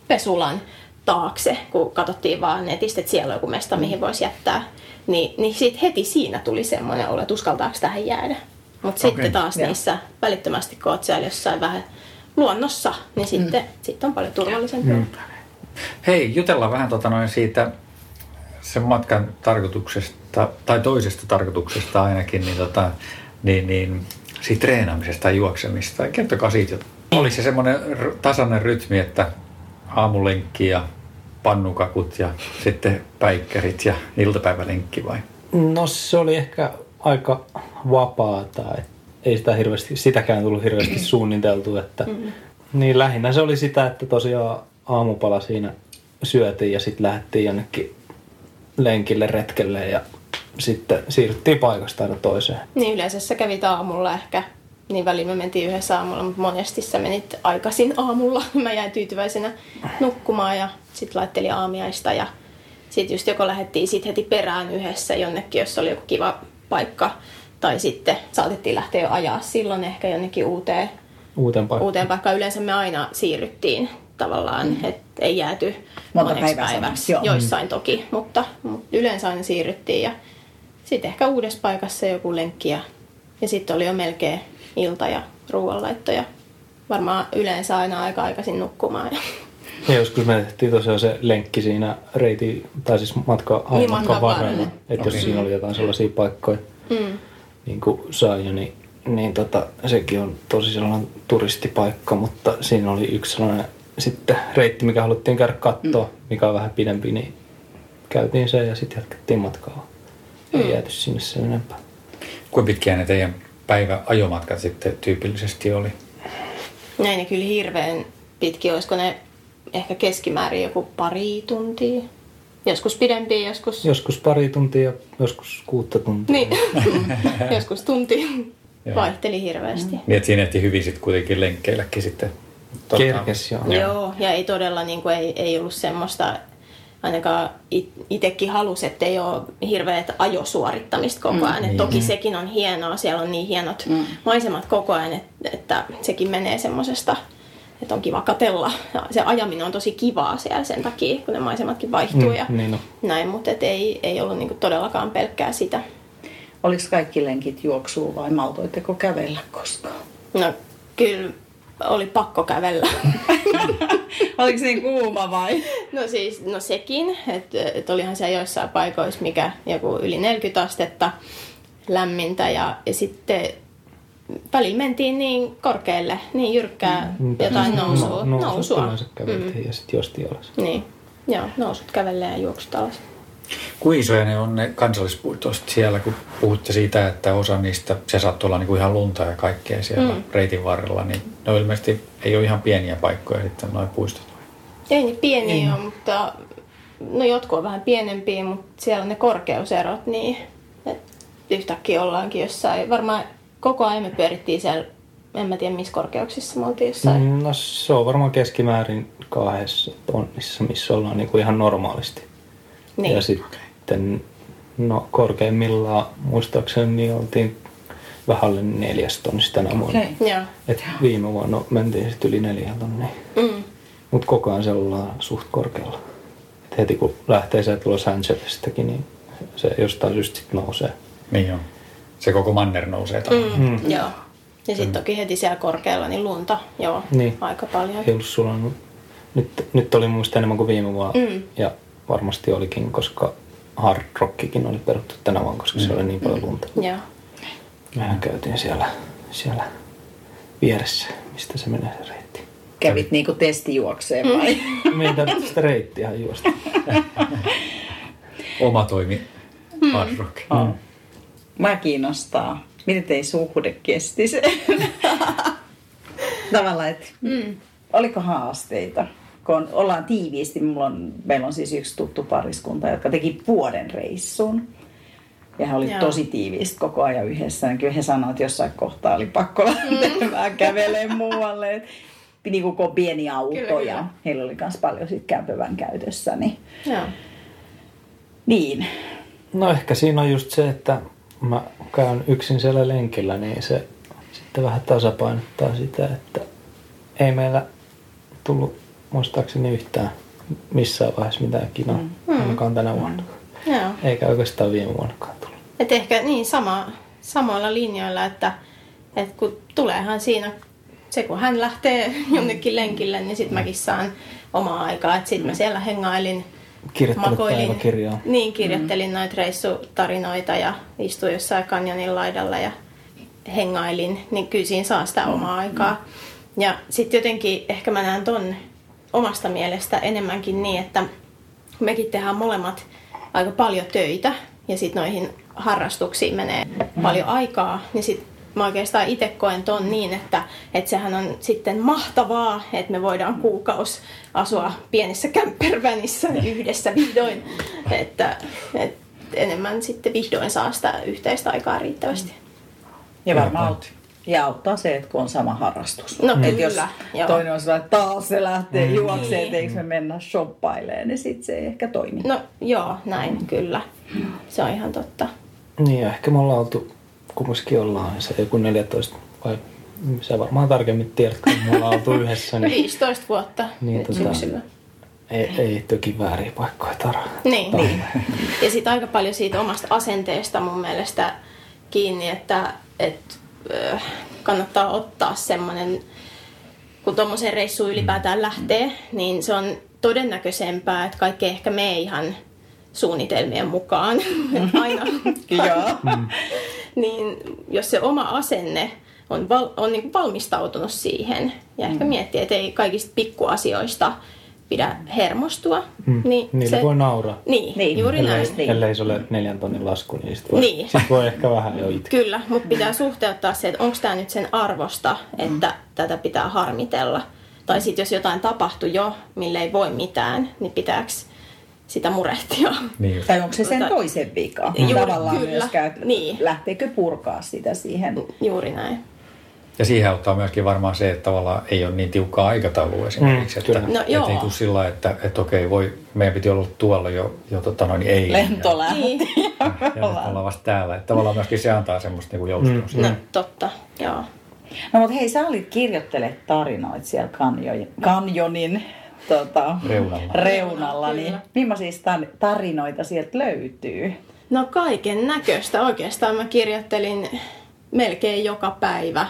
pesulan taakse, kun katsottiin vaan netistä, että siellä on joku mesta, mihin voisi jättää. Niin, niin sitten heti siinä tuli semmoinen olo, että uskaltaako tähän jäädä. Mutta Okei, sitten taas joo. niissä välittömästi, kun oot siellä jossain vähän luonnossa, niin sitten mm. sit on paljon turvallisempaa. Mm. Hei, jutellaan vähän tota noin siitä sen matkan tarkoituksesta, tai toisesta tarkoituksesta ainakin, niin, tota, niin, niin siitä treenaamisesta ja juoksemista. Kertokaa siitä jotain. Oli se semmoinen tasainen rytmi, että aamulenkki ja pannukakut ja sitten päikkärit ja iltapäivälenkki vai? No se oli ehkä aika vapaata, et ei sitä hirveästi, sitäkään tullut hirveästi <clears throat> suunniteltu, että mm. niin lähinnä se oli sitä, että tosiaan aamupala siinä syötiin ja sitten lähdettiin jonnekin lenkille, retkelle ja sitten siirryttiin paikasta aina toiseen. Niin yleensä sä kävit aamulla ehkä, niin väliin me mentiin yhdessä aamulla, mutta monesti sä menit aikaisin aamulla. <laughs> Mä jäin tyytyväisenä nukkumaan ja sitten laittelin aamiaista ja sitten just joko lähdettiin sit heti perään yhdessä jonnekin, jos oli joku kiva paikka. Tai sitten saatettiin lähteä jo ajaa silloin ehkä jonnekin uuteen, Uuteen paikkaan. uuteen paikkaan. Yleensä me aina siirryttiin tavallaan, mm. että ei jääty Monta moneksi päiväksi. samaksi, joo. Joissain toki, mutta, mutta yleensä aina siirryttiin. Ja sitten ehkä uudessa paikassa joku lenkki ja, ja sitten oli jo melkein ilta ja ruoanlaitto ja varmaan yleensä aina aika aikaisin nukkumaan. Ja <laughs> Ja joskus me tehtiin tosiaan se lenkki siinä reitin, tai siis matka, Niin, matkan matkan varrella. Että jos siinä oli jotain sellaisia paikkoja, mm. niin kuin sai jo, niin, niin tota, sekin on tosi sellainen turistipaikka, mutta siinä oli yksi sellainen sitten reitti, mikä haluttiin käydä katsoa, mm. mikä on vähän pidempi, niin käytiin se ja sitten jatkettiin matkaa. Ei Mm. jääty sinne sen enempää. Kuinka pitkiä ne teidän päiväajomatkat sitten tyypillisesti oli? Näin ne kyllä hirveän pitki, olisiko ne ehkä keskimäärin joku pari tuntia. Joskus pidempiä, joskus... Joskus pari tuntia, joskus kuutta tuntia. Niin, <laughs> joskus tunti. Joo. Vaihteli hirveästi. Niin, että siinä ehti hyvin sitten kuitenkin lenkkeilläkin sitten. Tota, Kerkes, joo. Joo. Joo, ja ei todella niin kuin, ei, ei ollut semmoista, ainakaan itsekin halusi, että ei ole hirveät ajosuorittamista koko ajan. Mm, niin. toki sekin on hienoa, siellä on niin hienot mm. maisemat koko ajan, että, että sekin menee semmoisesta, että on kiva katella. Ja se ajaminen on tosi kivaa siellä sen takia, kun ne maisematkin vaihtuu Mm, ja niin on. näin, mutta et ei, ei ollut niin kuin todellakaan pelkkää sitä. Oliko kaikki lenkit juoksua vai maltoitteko kävellä koskaan? No kyllä oli pakko kävellä. <laughs> Oliko se niin kuuma vai? No siis, no sekin, että et olihan siellä joissain paikoissa mikä joku yli 40 astetta lämmintä ja, ja sitten välillä mentiin niin korkealle, niin jyrkkää Mm, jotain nousua. No, nousua. käveltiin mm. ja sitten jostiin alas. Niin, joo, nousut kävelee ja juoksut alas. Kuinka isoja ne on ne kansallispuistoista siellä, kun puhutte siitä, että osa niistä, se saattoi olla niinku ihan lunta ja kaikkea siellä mm. reitin varrella, niin ne on ilmeisesti ei ole ihan pieniä paikkoja sitten noin puistot. Ei niin pieniä ole, mutta no jotkut on vähän pienempiä, mutta siellä on ne korkeuserot, niin yhtäkkiä ollaankin jossain, varmaan koko ajan me pyörittiin siellä, en mä tiedä missä korkeuksissa me oltiin jossain. Mm. No se on varmaan keskimäärin kahdessa tonnissa, missä ollaan niinku ihan normaalisti. Niin. Ja sitten no korkeimmillaan muistaakseni niin oltiin vähän alle neljäs tonnissa tänä vuonna. Okei. Joo. Et viime vuonna mentiin sitten yli neljä tonnia. Mm. Mutta koko ajan se ollaan suht korkealla. Et heti kun lähtee sieltä Los Angelesistakin, niin se jostain syystä sit nousee. Niin on. Se koko manner nousee. Mm. Mm. Joo. Ja sitten toki heti siellä korkealla, niin lunta, joo, Niin. aika paljon. Ei ollut sulanut. Nyt, nyt oli mielestä enemmän kuin viime vuonna. Mm. Ja varmasti olikin, koska Hard Rockikin oli peruttu tänä vuonna, koska mm. se oli niin paljon lunta. Joo. Mehän käytiin siellä, siellä vieressä, mistä se menee se reitti. Kävit niinku testijuokseen vai? Me ei tarvitse sitä reittiä ihan juosta. <laughs> Oma toimi Mm. hard rock. Mm. Mä kiinnostaa. Miten teidän suhde kesti se? <laughs> Tavallaan, että Mm. oliko haasteita? Kun ollaan tiiviisti, mulla on, meillä on siis yksi tuttu pariskunta, jotka teki vuoden reissun. Ja he oli Joo. tosi tiiviisti koko ajan yhdessä. Ja kyllä he sanoivat, että jossain kohtaa oli pakko <laughs> lähteä mm. vähän kävelemään muualle. Et Niin kuin kun on pieni auto Kyllä, kyllä. ja heillä oli myös paljon sit kämpövän käytössä. Niin, Joo. niin. No ehkä siinä on just se, että mä käyn yksin siellä lenkillä, niin se sitten vähän tasapainottaa sitä, että ei meillä tullut muistaakseni yhtään missään vaiheessa mitään kinaa, mm. ainakaan tänä vuonna. Joo. Eikä oikeastaan viime vuonnakaan tullut. Et ehkä niin sama, samoilla linjoilla, että, että kun tuleehan siinä, se kun hän lähtee <laughs> jonnekin lenkille, niin sitten mäkin saan omaa aikaa. Sitten mä siellä hengailin, päiväkirjaa. Niin, kirjoittelin mm. noita reissutarinoita ja istuin jossain kanjonin laidalla ja hengailin. Niin kyllä siinä saa sitä omaa aikaa. Ja sitten jotenkin ehkä mä näen ton omasta mielestä enemmänkin niin, että mekin tehdään molemmat aika paljon töitä ja sitten noihin harrastuksiin menee paljon aikaa, niin sitten mä oikeastaan itse koen ton niin, että, että sehän on sitten mahtavaa, että me voidaan kuukaus asua pienessä kämppervänissä <laughs> yhdessä vihdoin, että, että enemmän sitten vihdoin saa sitä yhteistä aikaa riittävästi. Ja varmaan ja auttaa se, että kun on sama harrastus. No Et kyllä, jos joo. toinen on sellainen, että taas se lähtee Mm. juokseen, Niin. että eikö me mennä shoppailemaan, niin sitten se ei ehkä toimi. No joo, näin kyllä. Se on ihan totta. Niin, ja ehkä me ollaan oltu, kumminkin ollaan se joku 14 vai sä varmaan tarkemmin tiedät, kun me ollaan oltu yhdessä, niin 15 vuotta Niin, nyt tota- syksyllä. ei, ei toki vääriä paikkoja tarvitse. Niin. niin. Ja sitten aika paljon siitä omasta asenteesta mun mielestä kiinni, että, että kannattaa ottaa semmoinen, kun tuommoiseen reissuun ylipäätään lähtee, niin se on todennäköisempää, että kaikki ehkä mene ihan suunnitelmien mukaan. Että <laughs> Aina, Joo. <laughs> niin jos se oma asenne on, val, on niin valmistautunut siihen ja ehkä miettii, että ei kaikista pikkuasioista pidä hermostua. Mm. Niin Niille se, voi nauraa. Niin, Niin, juuri ellei, näin. niin. ellei se ole neljän tonnin lasku, niin sit voi, Niin. sit voi ehkä vähän jo itkeä. Kyllä, mutta pitää suhteuttaa se, että onko tämä nyt sen arvosta, että tätä pitää harmitella. Tai sitten jos jotain tapahtui jo, mille ei voi mitään, niin pitääkö sitä murehtia? Niin. Tai onko se sen toisen vika? Juuri, Tavallaan kyllä. myöskään, Niin. lähteekö purkaa sitä siihen. Juuri näin. Ja siihen auttaa myöskin varmaan se, että tavallaan ei ole niin tiukkaa aikataulua esimerkiksi. Mm, että. No että joo. ei tule sillä että, että okei, voi, meidän piti olla tuolla jo, jo tota noin, ei. Lento lähti. Niin. Ja, <laughs> ja nyt ollaan vasta täällä. Että tavallaan myöskin se antaa semmoista niin joustoa. Mm. No totta, joo. No mutta hei, sä olit kirjoittelemaan tarinoita siellä kanjonin, kanjonin tota, Reunalla. reunalla niin Kyllä. millaisia tar- tarinoita sieltä löytyy? No kaiken näköistä. Oikeastaan mä kirjoittelin melkein joka päivä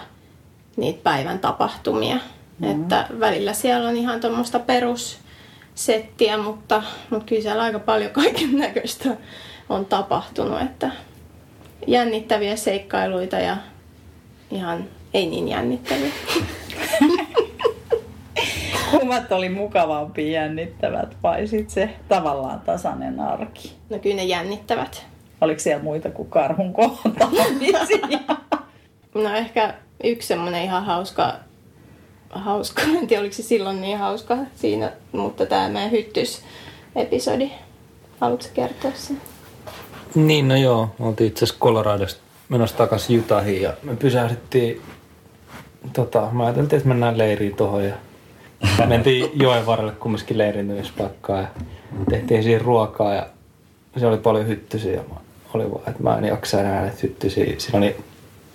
niitä päivän tapahtumia. Mm-hmm. Että välillä siellä on ihan tuommoista perussettiä, mutta, mutta kyllä siellä aika paljon <laughs> kaiken näköistä on tapahtunut. Että jännittäviä seikkailuita ja ihan ei niin jännittäviä. <laughs> Kummat oli mukavampi jännittävät vai sit se tavallaan tasainen arki? No kyllä ne jännittävät. Oliko siellä muita kuin karhun kohtaamisia? <laughs> No ehkä yksi semmoinen ihan hauska, hauska, <laughs> en tiedä oliko se silloin niin hauska siinä, mutta tämä meidän hyttysepisodi. Haluatko kertoa sen? Niin, no joo. Me oltiin itse asiassa Coloradosta menossa takaisin Utahiin ja me pysähdyttiin, tota, mä ajateltiin, että mennään leiriin tuohon ja <laughs> mentiin joen varrelle kumminkin leiriintymispaikkaan ja tehtiin siihen ruokaa ja se oli paljon hyttysiä ja mä oli vaan, että mä en jaksa enää näitä hyttysiä. Siinä oli,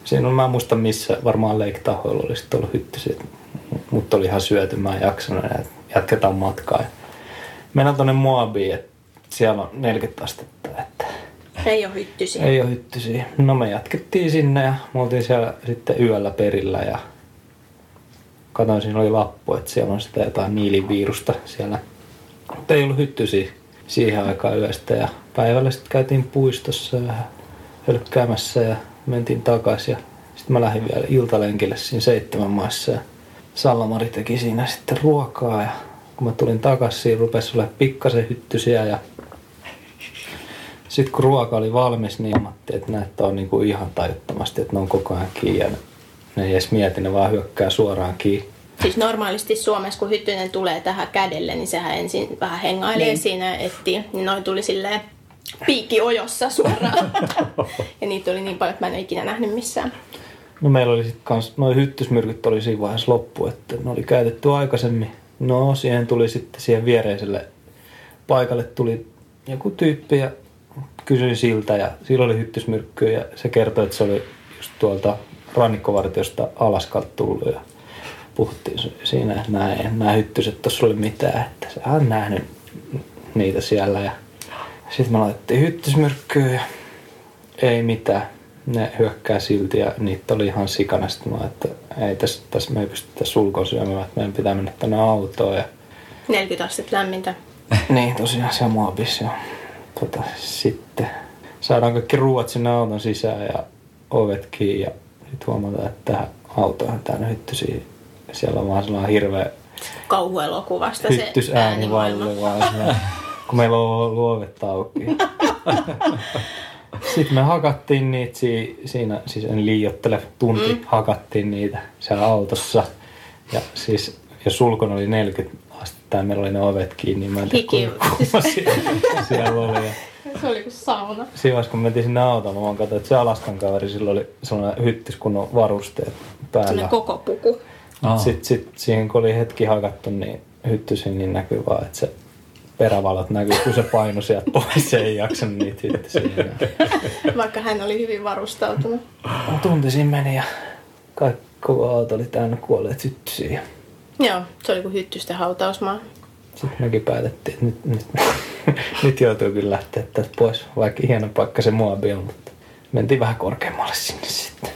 siinä on, mä en muista missä, varmaan Lake Tahoilla oli sitten ollut hyttysiä, mutta oli ihan syöty, mä en jaksanut enää, jatketaan matkaa. Ja mennään tonne Moabiin, että siellä on 40 astetta, että Ei ole hyttysiä. ei ole hyttysiä. No me jatkettiin sinne ja me oltiin siellä sitten yöllä perillä ja katsoin, siinä oli lappu, että siellä on sitä jotain niilivirusta siellä. Mutta ei ollut hyttysiä siihen aikaan yöstä ja päivällä sitten käytiin puistossa vähän hölkkäämässä ja mentiin takaisin ja sitten mä lähdin vielä iltalenkille siinä seitsemän maissa ja Sallamari teki siinä sitten ruokaa ja kun mä tulin takaisin, siinä rupesi olemaan pikkasen hyttysiä ja sitten kun ruoka oli valmis, niin Matti, että näyttää on niinku ihan tajuttomasti, että ne on koko ajan kiinni ja ne, ne ei edes mieti, ne vaan hyökkää suoraan kiinni. Siis normaalisti Suomessa, kun hyttynen tulee tähän kädelle, niin sehän ensin vähän hengailee Niin. niin. siinä ja etsii. Niin noin tuli silleen piikki ojossa suoraan. ja niitä oli niin paljon, että mä en ole ikinä nähnyt missään. No meillä oli sitten kans, noin hyttysmyrkyt oli siinä vaiheessa loppu, että ne oli käytetty aikaisemmin. No siihen tuli sitten siihen viereiselle paikalle tuli joku tyyppi ja kysyin siltä ja sillä oli hyttysmyrkkyä ja se kertoi, että se oli just tuolta rannikkovartiosta Alaskalta tullut ja puhuttiin si- siinä, että nämä, nämä hyttyset tuossa oli mitään, että se on nähnyt niitä siellä ja sitten me laitettiin hyttysmyrkkyä ja ei mitään. Ne hyökkää silti ja niitä oli ihan sikana. Sitten mä että ei tässä, tässä me ei pystytä sulkoon syömään, että meidän pitää mennä tänne autoon. Ja 40 astetta lämmintä. <laughs> niin, tosiaan se Moabis. Ja tota, sitten saadaan kaikki ruuat sinne auton sisään ja ovet kiinni ja sitten huomataan, että tähän autoon täynnä hyttysiä siellä on vaan sellainen hirveä Kauhuelokuvasta se valli vaan <laughs> kun meillä on luovet auki. <laughs> Sitten me hakattiin niitä si- siinä, siis en liiottele, tunti mm. hakattiin niitä siellä autossa. Ja siis, jos ulkona oli 40 astetta ja meillä oli ne ovet kiinni, niin mä en tiedä kuinka kuuma siellä, <laughs> siellä oli. Ja Se oli kuin sauna. siinä vaiheessa, kun mentiin sinne autoon, mä vaan katsoin, että se Alaskan kaveri, sillä oli sellainen hyttys kunnon varusteet päällä. Sellainen koko puku. Sitten sit, siihen kun oli hetki hakattu, niin hyttysin, niin näkyy vaan, että se perävalot näkyy, kun se painoi sieltä pois, se ei jaksanut niitä hyttysiä enää. Vaikka hän oli hyvin varustautunut. Tunti siinä meni ja kaikki, koko auto oli täynnä kuolleet hyttysiä. Joo, se oli kuin hyttysten hautausmaa. Sitten mekin päätettiin, että nyt, nyt, <laughs> nyt joutuu kyllä lähteä tästä pois, vaikka hieno paikka se Moabi on, mutta mentiin vähän korkeammalle sinne sitten.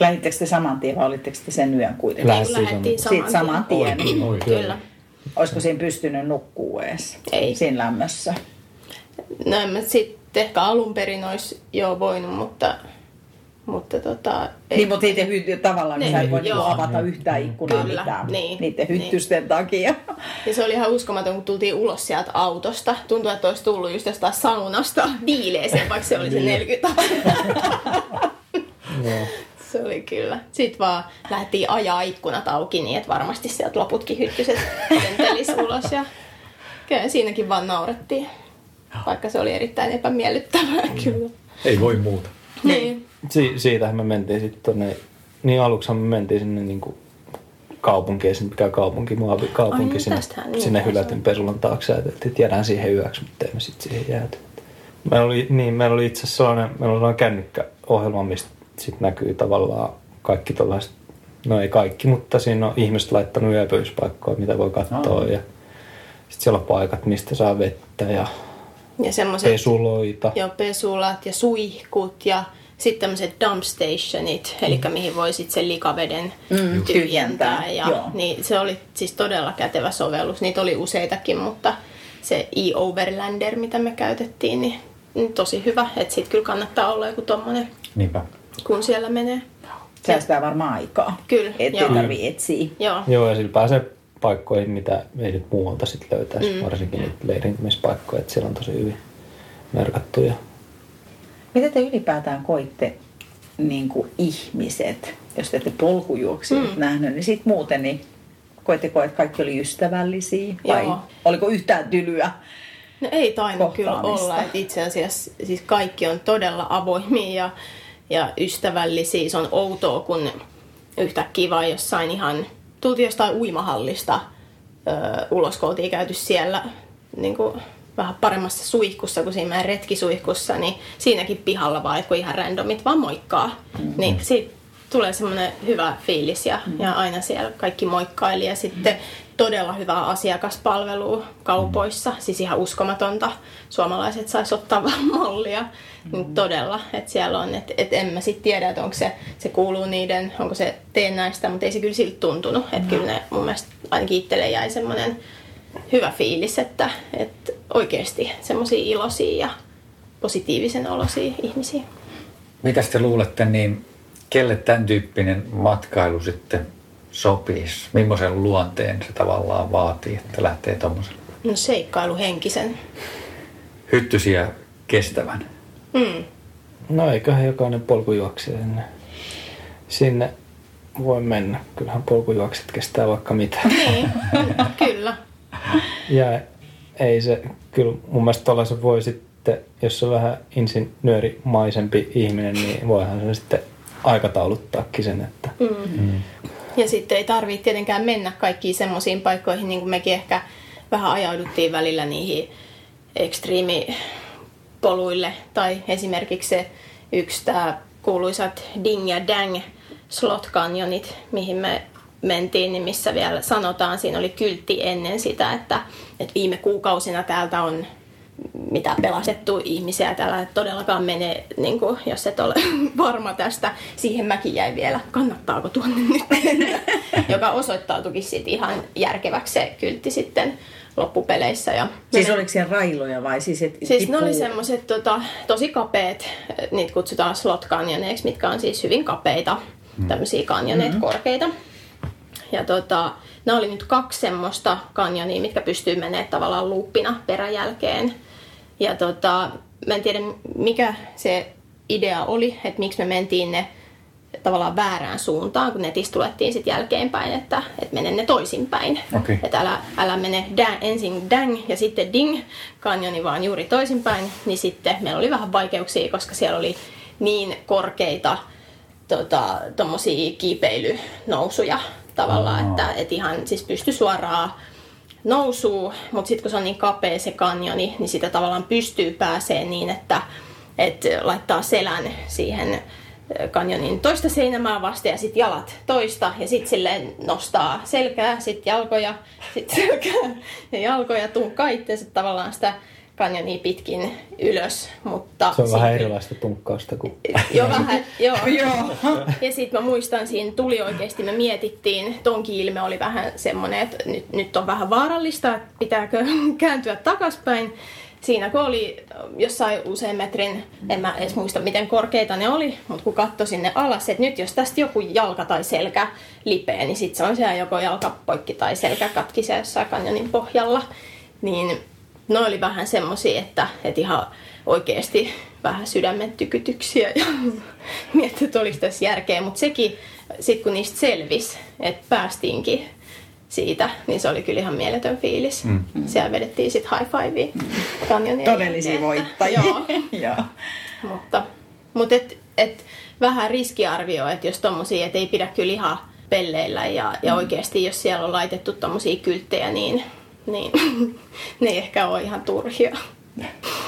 Lähdittekö te saman tien vai olitteko te sen yön kuitenkin? Läh- kuin lähdettiin Siitä saman tien. Oi, Kyllä. Olisiko siinä pystynyt nukkuu edes? Ei. Siinä lämmössä. No en mä sitten ehkä alun perin olisi jo voinut, mutta, mutta tota, ei, Niin, mutta niiden hy- tavallaan niin, Niin, sä et voi niinku avata yhtään ikkunaa Kyllä, mitään niin, niiden niin. hyttysten takia. Ja se oli ihan uskomaton, kun tultiin ulos sieltä autosta. Tuntui, että olisi tullut just jostain saunasta viileeseen, vaikka se oli se 40 Joo. Se oli kyllä. Sitten vaan lähdettiin ajaa ikkunat auki niin, että varmasti sieltä loputkin hyttyset lentelis ulos. Ja kyllä siinäkin vaan naurettiin. Vaikka se oli erittäin epämiellyttävää kyllä. Ei voi muuta. Niin. Si- siitähän me mentiin sitten tonne, niin aluksi me mentiin sinne niinku kaupunkiin, ei se nyt mikään kaupunki, Moabi kaupunki, Ai niin, sinne, niin sinne taisi hylätyn pesulan taakse että jäädään siihen yöksi, mutta emme sitten siihen jääty. Meillä oli, niin, meillä oli itse asiassa sellainen, meillä oli sellainen kännykkäohjelma, mistä sitten näkyy tavallaan kaikki tällaiset, no ei kaikki, mutta siinä on ihmiset laittanut yöpyyspaikkoja, mitä voi katsoa Aa. ja sitten siellä on paikat, mistä saa vettä ja Ja pesuloita. jo pesulat ja suihkut ja sitten tämmöiset dump stationit, eli mihin voi sitten sen likaveden Mm, tyhjentää. tyhjentää, Ja, joo. niin se oli siis todella kätevä sovellus. Niitä oli useitakin, mutta se e-overlander, mitä me käytettiin, niin, niin tosi hyvä. Että sitten kyllä kannattaa olla joku tommonen, Niinpä. Kun siellä menee. Säästää varmaan aikaa. Kyllä, Ettei tarvii etsiä. Joo. Joo, ja sillä pääsee paikkoihin, mitä ei nyt muualta sit löytäisi, mm. varsinkin niitä leirintymispaikkoja, että siellä on tosi hyvin merkattuja. Mitä te ylipäätään koitte niin kuin ihmiset, jos te ette polkujuoksijoita mm. nähnyt, niin sitten muuten, niin koitteko, että kaikki oli ystävällisiä? Vai Joo. oliko yhtään tylyä? No ei tainnut kyllä olla, että itse asiassa siis kaikki on todella avoimia ja, ja ystävällisiä. Se on outoa, kun yhtäkkiä vaan jossain ihan, tultiin jostain uimahallista ö, ulos, kun oltiin käyty siellä niin kuin, vähän paremmassa suihkussa kuin siinä meidän retkisuihkussa, niin siinäkin pihalla vaan joku ihan randomit vaan moikkaa. Mm-hmm. Niin siitä tulee semmoinen hyvä fiilis ja, mm-hmm. ja aina siellä kaikki moikkaili ja sitten todella hyvää asiakaspalvelua kaupoissa, siis ihan uskomatonta. Suomalaiset sais ottaa vähän <laughs> mallia, mm-hmm. niin todella, että siellä on, että et en mä sitten tiedä, että onko se, se kuuluu niiden, onko se teennäistä, mutta ei se kyllä siltä tuntunut, että kyllä ne mun mielestä ainakin itselle jäi semmoinen hyvä fiilis, että, että oikeasti semmoisia iloisia ja positiivisen olosia ihmisiä. Mitäs te luulette, niin kelle tämän tyyppinen matkailu sitten sopisi? Millaisen luonteen se tavallaan vaatii, että lähtee tuommoisen No seikkailuhenkisen. hyttysiä kestävän? Mm. No eiköhän jokainen polkujuoksija sinne, sinne voi mennä. Kyllähän polkujuokset kestää vaikka mitä. <laughs> Niin, kyllä. Ja ei se, kyllä mun mielestä tuollaisen voi sitten, jos on vähän insinöörimaisempi ihminen, niin voihan se sitten aikatauluttaakin sen, että Mm. Ja sitten ei tarvitse tietenkään mennä kaikkiin semmoisiin paikkoihin, niin kuin mekin ehkä vähän ajauduttiin välillä niihin ekstriimipoluille. Tai esimerkiksi se yksi tämä kuuluisat Ding ja Dang slot canyonit, mihin me mentiin, niin missä vielä sanotaan, siinä oli kyltti ennen sitä, että, että viime kuukausina täältä on mitä pelastettu ihmisiä täällä todellakaan menee, niin kuin, jos et ole <laughs> varma tästä. Siihen mäkin jäi vielä, kannattaako tuonne nyt <laughs> joka osoittautuikin sitten ihan järkeväksi se kyltti sitten loppupeleissä. Ja Siis oliko siellä railoja vai siis, et Siis ne oli tippuu- semmoiset tota, tosi kapeat, niitä kutsutaan slot mitkä on siis hyvin kapeita, tämmöisiä kanjoneita, mm-hmm. korkeita. Ja tota, ne oli nyt kaksi semmoista kanjonia, mitkä pystyy menemään tavallaan luuppina peräjälkeen. Ja tota, mä en tiedä mikä se idea oli, että miksi me mentiin ne tavallaan väärään suuntaan, kun netistä tulettiin sitten jälkeenpäin, että, että mene ne toisinpäin. Okei. Että älä, älä mene dang, ensin dang ja sitten ding kanjoni, vaan juuri toisinpäin. Niin sitten meillä oli vähän vaikeuksia, koska siellä oli niin korkeita tota, tommosia kiipeilynousuja tavallaan, Aa. että et ihan siis pysty suoraan nousuu, mutta sitten kun se on niin kapea se kanjoni, niin sitä tavallaan pystyy pääsee niin, että, että laittaa selän siihen kanjonin toista seinämää vasten ja sitten jalat toista ja sitten silleen nostaa selkää, sitten jalkoja, sitten selkää <laughs> ja jalkoja tunkkaa itseensä tavallaan sitä kanjonia pitkin ylös, mutta... Se on vähän sit- erilaista tunkkausta kuin... <laughs> Jo vähän, joo. <laughs> Joo. Ja sitten mä muistan, siinä tuli oikeasti, me mietittiin, tonkin ilme oli vähän semmoinen, että nyt, nyt on vähän vaarallista, että pitääkö <laughs> kääntyä takaspäin. Siinä kun oli jossain usein metrin, en mä edes muista miten korkeita ne oli, mutta kun katsoi sinne alas, että nyt jos tästä joku jalka tai selkä lipee, niin sitten se on siellä joko jalka poikki tai selkä katki siellä jossain kanjonin pohjalla. Niin ne oli vähän semmosia, että, että ihan oikeasti vähän sydämen tykytyksiä ja miettii, <laughs> että oliko tässä järkeä. Mutta sekin, sit kun niistä selvisi, että päästiinkin siitä, niin se oli kyllä ihan mieletön fiilis. Mm. Siellä vedettiin sitten high fivea kanjonin Todellisia voittajia. Joo, <laughs> mutta, mutta et, et vähän riskiarvio, että jos tommosia, et ei pidä kyllä ihan pelleillä ja, ja oikeasti jos siellä on laitettu tommosia kylttejä, niin, niin <laughs> ne ei ehkä ole ihan turhia. <laughs>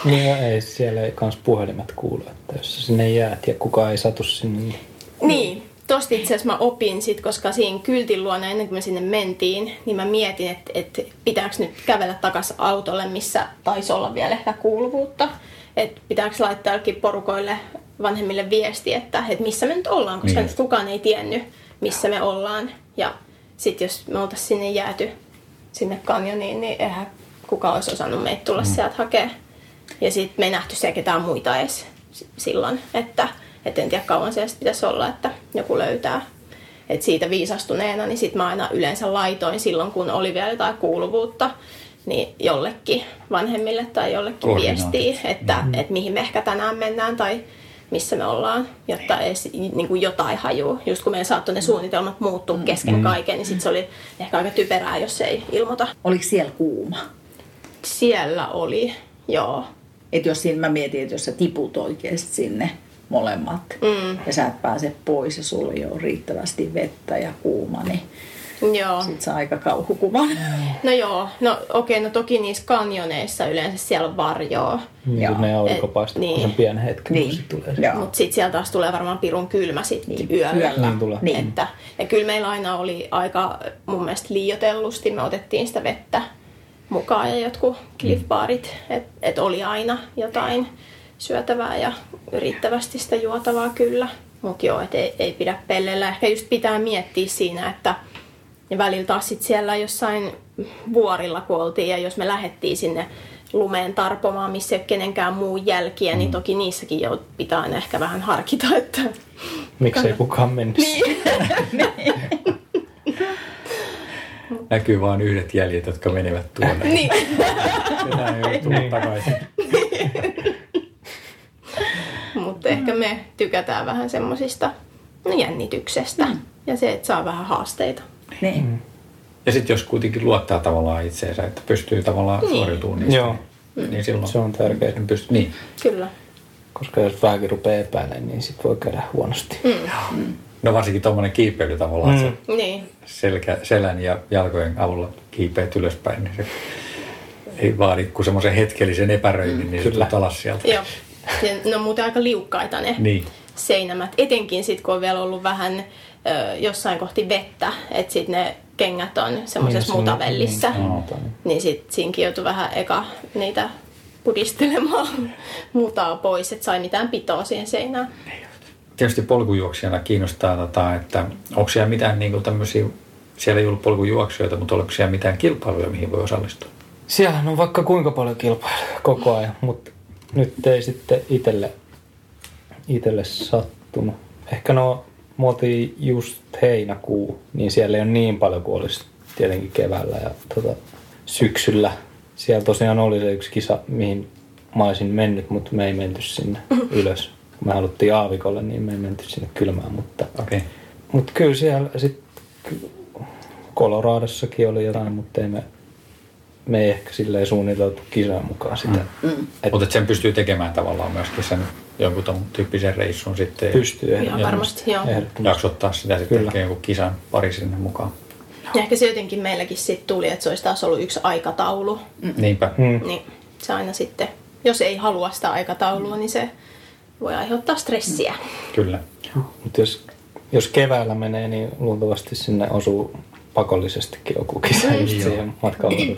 Niin ja ei, siellä ei kans puhelimet kuulu, että jos sinne jäät ja kukaan ei satu sinne, niin Niin, tosta itse asiassa mä opin sit, koska siinä kyltin luona ennen kuin me sinne mentiin, niin mä mietin, että, että pitääkö nyt kävellä takas autolle, missä taisi olla vielä ehkä kuuluvuutta. Että pitääkö laittaa jollekin porukoille vanhemmille viesti, että, että missä me nyt ollaan, koska Niin. nyt kukaan ei tiennyt, missä me ollaan. Ja sitten jos me oltaisiin sinne jääty sinne kanjoniin, niin eihän kukaan olisi osannut meitä tulla mm. sieltä hakea. Ja sitten me ei nähty siellä ketään muita edes silloin, että et en tiedä kauan siellä pitäisi olla, että joku löytää. Et siitä viisastuneena, niin sitten mä aina yleensä laitoin silloin, kun oli vielä jotain kuuluvuutta, niin jollekin vanhemmille tai jollekin viestiä, että mm-hmm. et mihin me ehkä tänään mennään tai missä me ollaan, jotta edes niin kuin jotain hajuu. Just kun meidän saattoi ne suunnitelmat muuttua kesken mm. kaiken, niin sitten se oli ehkä aika typerää, jos ei ilmoita. Oliko siellä kuuma? Siellä oli, joo. Että jos siinä mä mietin, että jos sä tiput oikeasti sinne molemmat Mm. ja sä et pääse pois ja sulla ei ole riittävästi vettä ja kuuma, niin Joo. sit saa aika kauhukuva. No joo, no okei, no toki niissä kanjoneissa yleensä siellä on varjoa. niin Joo. kuin ne aurinko paistaa niin. sen pienen hetken, Niin. kun se tulee. Mutta sitten siellä taas tulee varmaan pirun kylmä sitten Niin, yöllä. yöllä. Niin tulee. Niin. Että, ja kyllä meillä aina oli aika mun mielestä liiotellusti, me otettiin sitä vettä mukaan ja jotkut cliffbarit, että et oli aina jotain syötävää ja riittävästi sitä juotavaa kyllä. Mutta joo, et ei, ei pidä pellellä. Ehkä just pitää miettiä siinä, että ja välillä taas sit siellä jossain vuorilla kun oltiin ja jos me lähdettiin sinne lumeen tarpomaan, missä ei ole kenenkään muun jälkiä, niin toki niissäkin jo pitää aina ehkä vähän harkita, että Miksei kukaan mennyt. <laughs> Niin. Näkyy vain yhdet jäljet, jotka menevät tuonne. <laughs> niin. Enää ei ole tullut takaisin. <laughs> Mutta ehkä me tykätään vähän semmosista no, jännityksestä ja se, että saa vähän haasteita. Niin. Ja sitten jos kuitenkin luottaa tavallaan itseensä, että pystyy tavallaan Niin. suoriutumaan niistä, Joo. niin, niin silloin Se on tärkeää. niin pystyy, niin. Kyllä. Koska jos vähänkin rupeaa epäilemään, niin sit voi käydä huonosti. Mm. No varsinkin tuommoinen kiipeily tavallaan, mm. että Niin. se selkä, selän ja jalkojen avulla kiipeät ylöspäin, niin se ei vaadi kuin semmoisen hetkellisen epäröinnin, niin se Kyllä. tulet alas sieltä. Joo. Ja ne on muuten aika liukkaita ne Niin. seinämät. Etenkin sitten, kun on vielä ollut vähän ö, jossain kohti vettä, että sitten ne kengät on semmoisessa Niin, mutavellissä. niin, Joo. niin. Niin sitten siinkin joutui vähän eka niitä pudistelemaan <laughs> mutaa pois, että sai mitään pitoa siihen seinään. Tietysti polkujuoksijana kiinnostaa, tota, että onko siellä mitään niin tämmöisiä, siellä ei ollut polkujuoksijoita, mutta oliko siellä mitään kilpailuja, mihin voi osallistua? Siellä on vaikka kuinka paljon kilpailuja koko ajan, mutta nyt ei sitten itelle, itelle sattunut. Ehkä no me oltiin just heinäkuu, niin siellä ei ole niin paljon kuin olisi tietenkin keväällä ja tota, syksyllä. Siellä tosiaan oli se yksi kisa, mihin mä olisin mennyt, mutta me ei menty sinne <laughs> ylös. Kun me haluttiin aavikolle, niin me ei menty sinne kylmään, mutta, Okei. Okay. mutta kyllä siellä sitten Koloraadossakin oli jotain, mutta ei me, me ei ehkä silleen suunniteltu kisan mukaan sitä. Mm. Et Mutta sen pystyy tekemään tavallaan myöskin sen jonkun ton tyyppisen reissun sitten. ja pystyy Ihan ehdottomasti. varmasti, joo. Jaksottaa sitä sitten Kyllä. ehkä jonkun kisan pari sinne mukaan. Ja ehkä se jotenkin meilläkin sitten tuli, että se olisi taas ollut yksi aikataulu. Mm. Niinpä. Mm. Niin se aina sitten, jos ei halua sitä aikataulua, niin se voi aiheuttaa stressiä. Kyllä. Mutta jos, jos keväällä menee, niin luultavasti sinne osuu pakollisestikin joku kisa just siihen matkalle.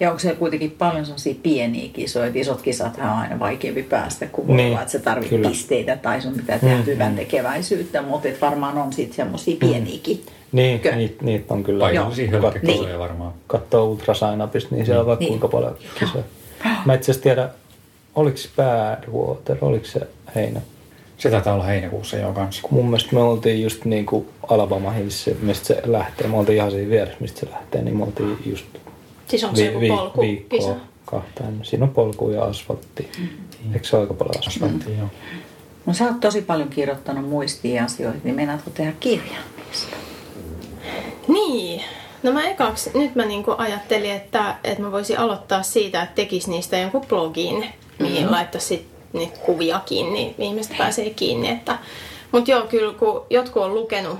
Ja onko siellä kuitenkin paljon sellaisia pieniä kisoja, että isot kisat on aina vaikeampi päästä, kun voi Niin, olla, että sä tarvitset kyllä. pisteitä tai sun pitää tehdä Mm, hyvän tekeväisyyttä, mutta et varmaan on sitten semmoisia pieniäkin. Niin, Kö? niitä, niitä on kyllä. Paikallisia hölkkäkisoja varmaan. Katsoo Ultrasainapista, niin siellä on vaikka Niin. kuinka paljon kisoja. Mä itse asiassa tiedä, oliko se Badwater, oliko se heinä? Se taitaa olla heinäkuussa jo kanssa. Mun mielestä me oltiin just niin kuin Alabama Hills, mistä se lähtee. Me oltiin ihan siinä vieressä, mistä se lähtee, niin me oltiin just Siis onko se joku polku viikkoa kisa? kahta. Siinä on polku ja asfaltti. Eikö se ole aika paljon asfalttia? Asfalttia, joo. No sä oot tosi paljon kirjoittanut muistia asioita, niin meinaatko tehdä kirjan niistä? Niin. No mä ekaksi, nyt mä niinku ajattelin, että, että mä voisin aloittaa siitä, että tekisi niistä jonkun blogin, mihin mm-hmm. laittaisi niitä kuviakin, niin ihmiset pääsee kiinni. Että, mutta joo, kyllä kun jotkut on lukenut,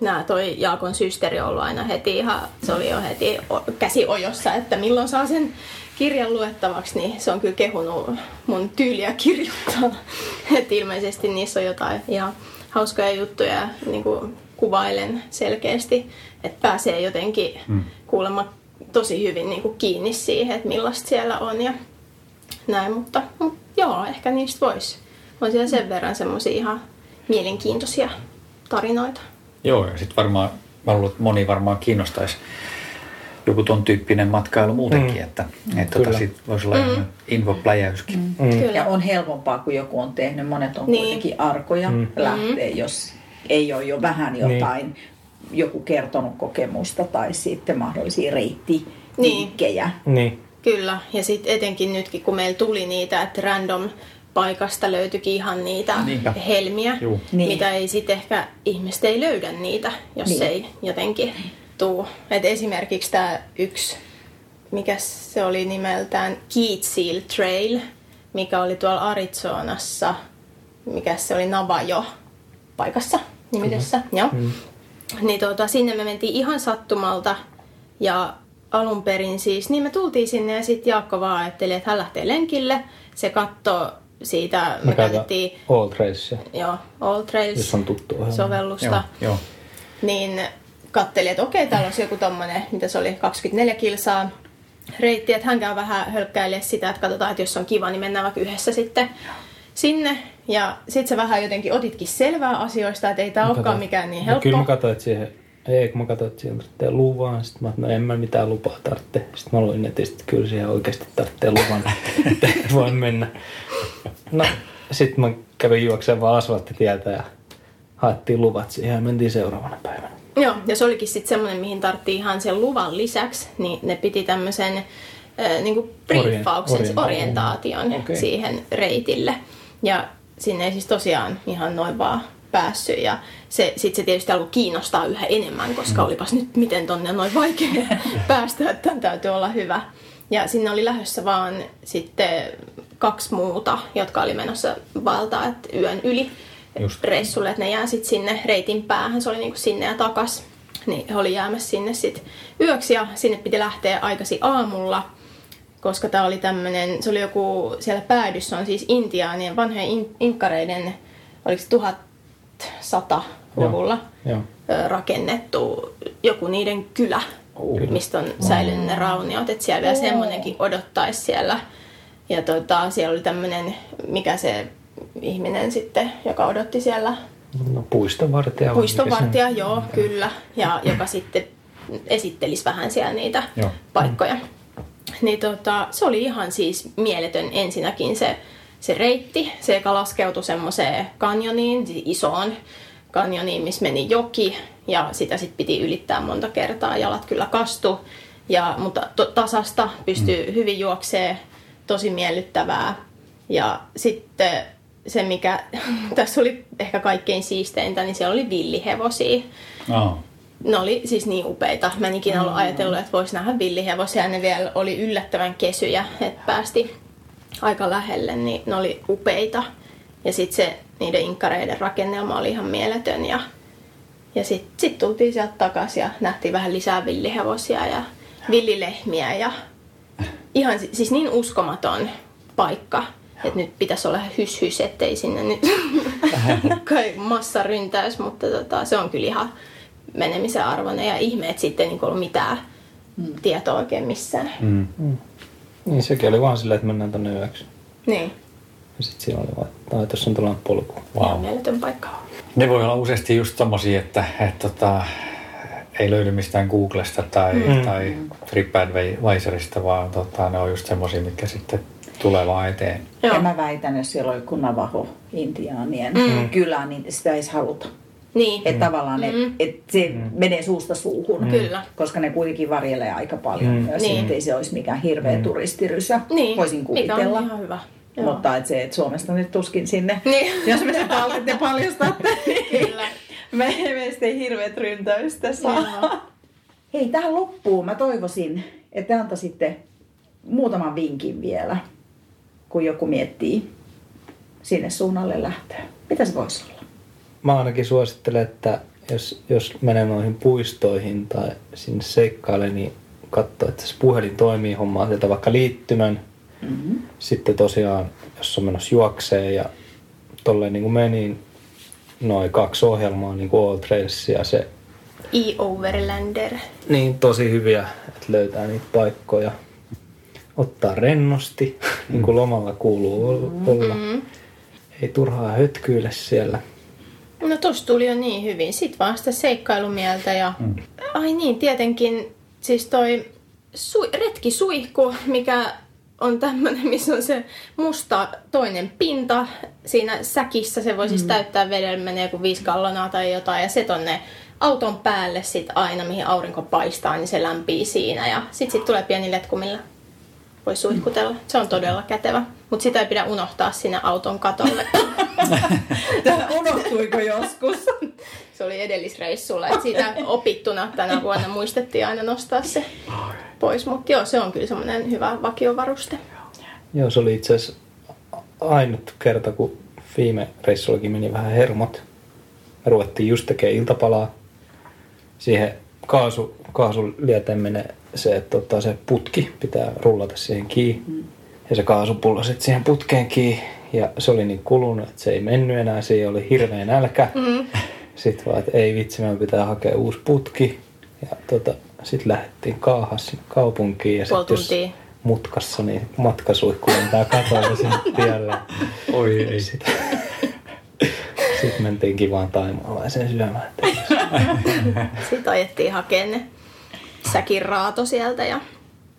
nämä toi Jaakon systeri on ollut aina heti ihan, se oli jo heti käsi ojossa, että milloin saa sen kirjan luettavaksi, niin se on kyllä kehunut mun tyyliä kirjoittaa. <laughs> Että ilmeisesti niissä on jotain ihan hauskoja juttuja ja niin kuin kuvailen selkeästi, että pääsee jotenkin mm. kuulemma tosi hyvin niin kuin kiinni siihen, että millaista siellä on ja näin, mutta, mutta joo, ehkä niistä voisi. On siellä sen verran semmoisia ihan mielenkiintoisia tarinoita. Joo, ja sitten varmaan, mä luulen, että moni varmaan kiinnostaisi joku ton tyyppinen matkailu muutenkin, Mm. että, että tota, sit voisi olla mm. infopläjäyskin. Mm. Mm. Kyllä. Ja on helpompaa, kun joku on tehnyt. Monet on Niin. kuitenkin arkoja Mm. lähtee, jos ei ole jo vähän jotain, joku kertonut kokemusta tai sitten mahdollisia reittivinkkejä. Niin. Kyllä, ja sitten etenkin nytkin, kun meillä tuli niitä, että random paikasta löytyikin ihan niitä Niinpä. helmiä, Juu. Niin. mitä ei sitten ehkä ihmiset ei löydä niitä, jos Niin. ei jotenkin tuu. Et esimerkiksi tämä yksi, mikä se oli nimeltään Keatsil Trail, mikä oli tuolla Arizonassa, mikä se oli Navajo paikassa nimisessä. Joo. Mm. Niin tota, sinne me mentiin ihan sattumalta ja alun perin siis, niin me tultiin sinne ja sitten Jaakko vaan ajatteli, että hän lähtee lenkille. Se katsoo siitä, me Mikä käytettiin All Trails, joo, All Trails jos on tuttu ohjelma. sovellusta. Joo, joo. Niin katteli, että okei, täällä olisi joku tommonen, mitä se oli, 24 kilsaa reitti, että hän käy vähän hölkkäilemään sitä, että katsotaan, että jos on kiva, niin mennään vaikka yhdessä sitten sinne. Ja sit sä vähän jotenkin otitkin selvää asioista, että ei tää Mä olekaan katsoin- mikään niin No helppo. Kyllä mä katsoin, että siihen, ei kun mä katsoin, että siihen tarvitsee luvan. Sitten mä että no en mä mitään lupaa tarvitse. Sitten mä luin netistä, että kyllä siihen oikeasti tarvitsee luvan, <laughs> että voi mennä. No, sitten mä kävin juoksemaan vaan asfalttitieltä ja haettiin luvat siihen ja mentiin seuraavana päivänä. Joo, ja se olikin sitten semmoinen, mihin tarvittiin ihan sen luvan lisäksi, niin ne piti tämmöisen äh, niin briefauksen, Orien- orientaation, orientaation okay. siihen reitille. Ja sinne ei siis tosiaan ihan noin vaan päässyt. Ja se, sit se tietysti alkoi kiinnostaa yhä enemmän, koska mm. olipas nyt miten tonne noin vaikea <laughs> päästä, että tämän täytyy olla hyvä. Ja sinne oli lähdössä vaan sitten kaksi muuta, jotka oli menossa valtaa että yön yli Just. reissulle, että ne jää sitten sinne reitin päähän, se oli niinku sinne ja takas. Niin he oli jäämässä sinne sitten yöksi ja sinne piti lähteä aikasi aamulla, koska tämä oli tämmöinen, se oli joku, siellä päädyssä on siis intiaanien, vanhojen in, inkkareiden, oliko se 1100-luvulla Joo. ö, rakennettu joku niiden kylä, Oh. mistä on säilynyt ne rauniot, että siellä vielä semmoinenkin odottaisi siellä. Ja tota, siellä oli tämmöinen, mikä se ihminen sitten, joka odotti siellä No puistonvartija. vai Puistonvartija, mikä se on? joo, kyllä. Ja joka sitten esittelisi vähän siellä niitä Joo. paikkoja. Niin tota, se oli ihan siis mieletön ensinnäkin se, se reitti, se joka laskeutui semmoiseen kanjoniin, siis isoon kanjoniin, missä meni joki ja sitä sitten piti ylittää monta kertaa. Jalat kyllä kastu, ja, mutta to, tasasta pystyy mm. hyvin juoksee, tosi miellyttävää. Ja sitten se, mikä <laughs> tässä oli ehkä kaikkein siisteintä, niin siellä oli villihevosia. Oh. Ne oli siis niin upeita. Mä en ikinä ollut ajatellut, että voisi nähdä villihevosia. Ne vielä oli yllättävän kesyjä, että päästi aika lähelle, niin ne oli upeita. Ja sitten se niiden inkkareiden rakennelma oli ihan mieletön. Ja, ja sitten sit tultiin sieltä takaisin ja nähtiin vähän lisää villihevosia ja villilehmiä. Ja ihan siis niin uskomaton paikka, että nyt pitäisi olla hys hys, ettei sinne nyt <laughs> kai massa ryntäys, mutta tota, se on kyllä ihan menemisen arvoinen ja ihme, että sitten ei niin ollut mitään mm. tietoa oikein missään. Mm. Mm. Niin sekin oli vaan silleen, että mennään tonne yöksi. Niin, Ja sitten siinä oli vaan, että tuossa on tällainen polku. wow. mieletön paikka. Ne voi olla useasti just tommosia, että, että tota, ei löydy mistään Googlesta tai, mm. tai TripAdvisorista, vaan tota, ne on just semmosia, mitkä sitten tulee vaan eteen. Joo. Ja mä väitän, jos siellä on joku Navajo intiaanien mm. kylä, niin sitä ei haluta. Niin, Että tavallaan et, Mm. et se menee suusta suuhun. Kyllä. Koska ne kuitenkin varjelee aika paljon Mm. myös, Niin. ettei se olisi mikään hirveä turistirysä. niin. Voisin mikä kuvitella. on ihan hyvä. Joo. Mutta et se, että Suomesta nyt tuskin sinne, Niin. <laughs> jos me sitä te paljastatte, <laughs> niin Kyllä. me, meistä ei hirveät ryntäystä saa. Joo. Hei, tähän loppuun mä toivoisin, että te antaisitte muutaman vinkin vielä, kun joku miettii sinne suunnalle lähteä. Mitä se voisi olla? Mä ainakin suosittelen, että jos, jos menee noihin puistoihin tai sinne seikkaille, niin katso, että se puhelin toimii, hommaa sieltä vaikka liittymän. Mm-hmm. Sitten tosiaan, jos on menossa juokseen ja tolleen niin kuin meni, noin kaksi ohjelmaa, niin kuin All Trails ja se, E-Overlander. niin tosi hyviä, että löytää niitä paikkoja. Ottaa rennosti, <laughs> niin kuin lomalla kuuluu ol- olla. Mm. Ei turhaa hötkyile siellä. No tossa tuli jo niin hyvin. Sitten vaan sitä seikkailumieltä ja... Mm. Ai niin, tietenkin siis toi su- retkisuihku, mikä on tämmöinen, missä on se musta toinen pinta siinä säkissä. Se voi siis täyttää vedellä, menee kuin viisi gallonaa tai jotain. Ja se tonne auton päälle sit aina, mihin aurinko paistaa, niin se lämpii siinä. Ja sit, sit tulee pieni letku, millä voi suihkutella. Se on todella kätevä. Mutta sitä ei pidä unohtaa sinne auton katolle. Tämä <laughs> unohtuiko joskus? <laughs> Se oli edellisreissulla, että siitä opittuna tänä vuonna muistettiin aina nostaa se pois. Mutta joo, se on kyllä semmoinen hyvä vakiovaruste. Joo, se oli itse asiassa ainut kerta, kun viime reissullakin meni vähän hermot. Me ruvettiin just tekemään iltapalaa. Siihen kaasu, kaasulieteen menee se, että tota, se putki pitää rullata siihen kiinni. Mm. Ja se kaasupullo sitten siihen putkeen kiinni. Ja se oli niin kulunut, että se ei mennyt enää. Siihen oli hirveä nälkä. Mm. Sitten vaan, että ei vitsi, meidän pitää hakea uusi putki. Ja tota, sitten lähdettiin kaahas sinne kaupunkiin. Ja Puoli sit jos mutkassa, niin matkasuihku lentää katolle sinne <laughs> tielle. Oi ei. Sitten sit mentiin kivaan taimaalaiseen syömään. <laughs> Sitten ajettiin hakemaan ne säkin raato sieltä ja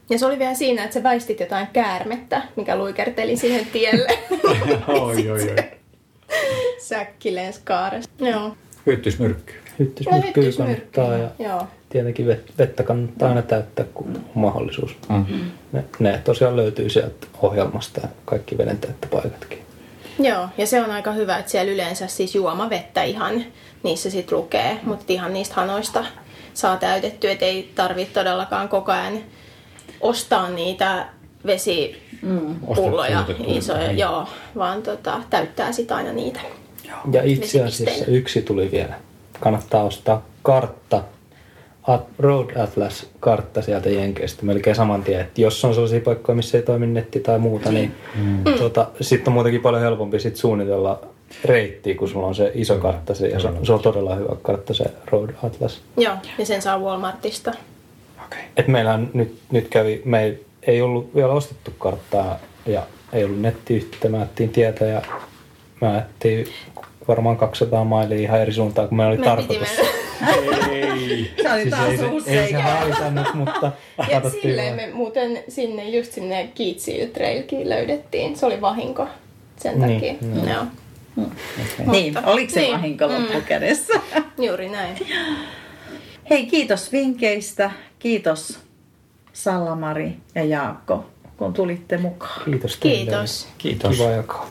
ja se oli vielä siinä, että sä väistit jotain käärmettä, mikä luikerteli siihen tielle. <laughs> oi, oi, oi. <laughs> Säkki lensi kaaresta. Joo. Hyttysmyrkky. Hyttysmyrkkyä hyttysmyrkky. kannattaa ja Joo. tietenkin vet- vettä kannattaa aina täyttää, kun on mahdollisuus. Mm. Ne, ne tosiaan löytyy sieltä ohjelmasta ja kaikki veden täyttöpaikatkin. Joo, ja se on aika hyvä, että siellä yleensä siis juomavettä ihan niissä sit lukee, mutta ihan niistä hanoista saa täytettyä, että ei tarvitse todellakaan koko ajan ostaa niitä vesipulloja Ostettuja, isoja, niin. joo, vaan tota, täyttää sit aina niitä. Ja itse asiassa yksi tuli vielä. Kannattaa ostaa kartta, Road Atlas-kartta sieltä Jenkeistä melkein saman tien. Että jos on sellaisia paikkoja, missä ei toimi netti tai muuta, niin mm. tota, sitten on muutenkin paljon helpompi sit suunnitella reittiä, kun sulla on se iso kartta. Se, ja se, se on todella hyvä kartta, se Road Atlas. Joo, ja sen saa Walmartista. Okei. Et meillähän nyt, nyt kävi, me ei, ei ollut vielä ostettu karttaa ja ei ollut nettiyhteyttä, mä ajattelin tietä ja mä ajattelin varmaan 200 mailia ihan eri suuntaan kuin meillä oli Me tarkoitus. Ei. Se oli Siis taas ei, se, ei se haitannut, mutta Ja silleen me muuten sinne, just sinne Kiitsil Trailkin löydettiin. Se oli vahinko sen Niin, takia. joo. Joo. Okay. Niin, oliko se niin, vahinko loppukädessä? Juuri näin. Hei, kiitos vinkkeistä. Kiitos Sallamari ja Jaakko, kun tulitte mukaan. Kiitos teille. Kiitos. Kiitos. Kiva jakaa.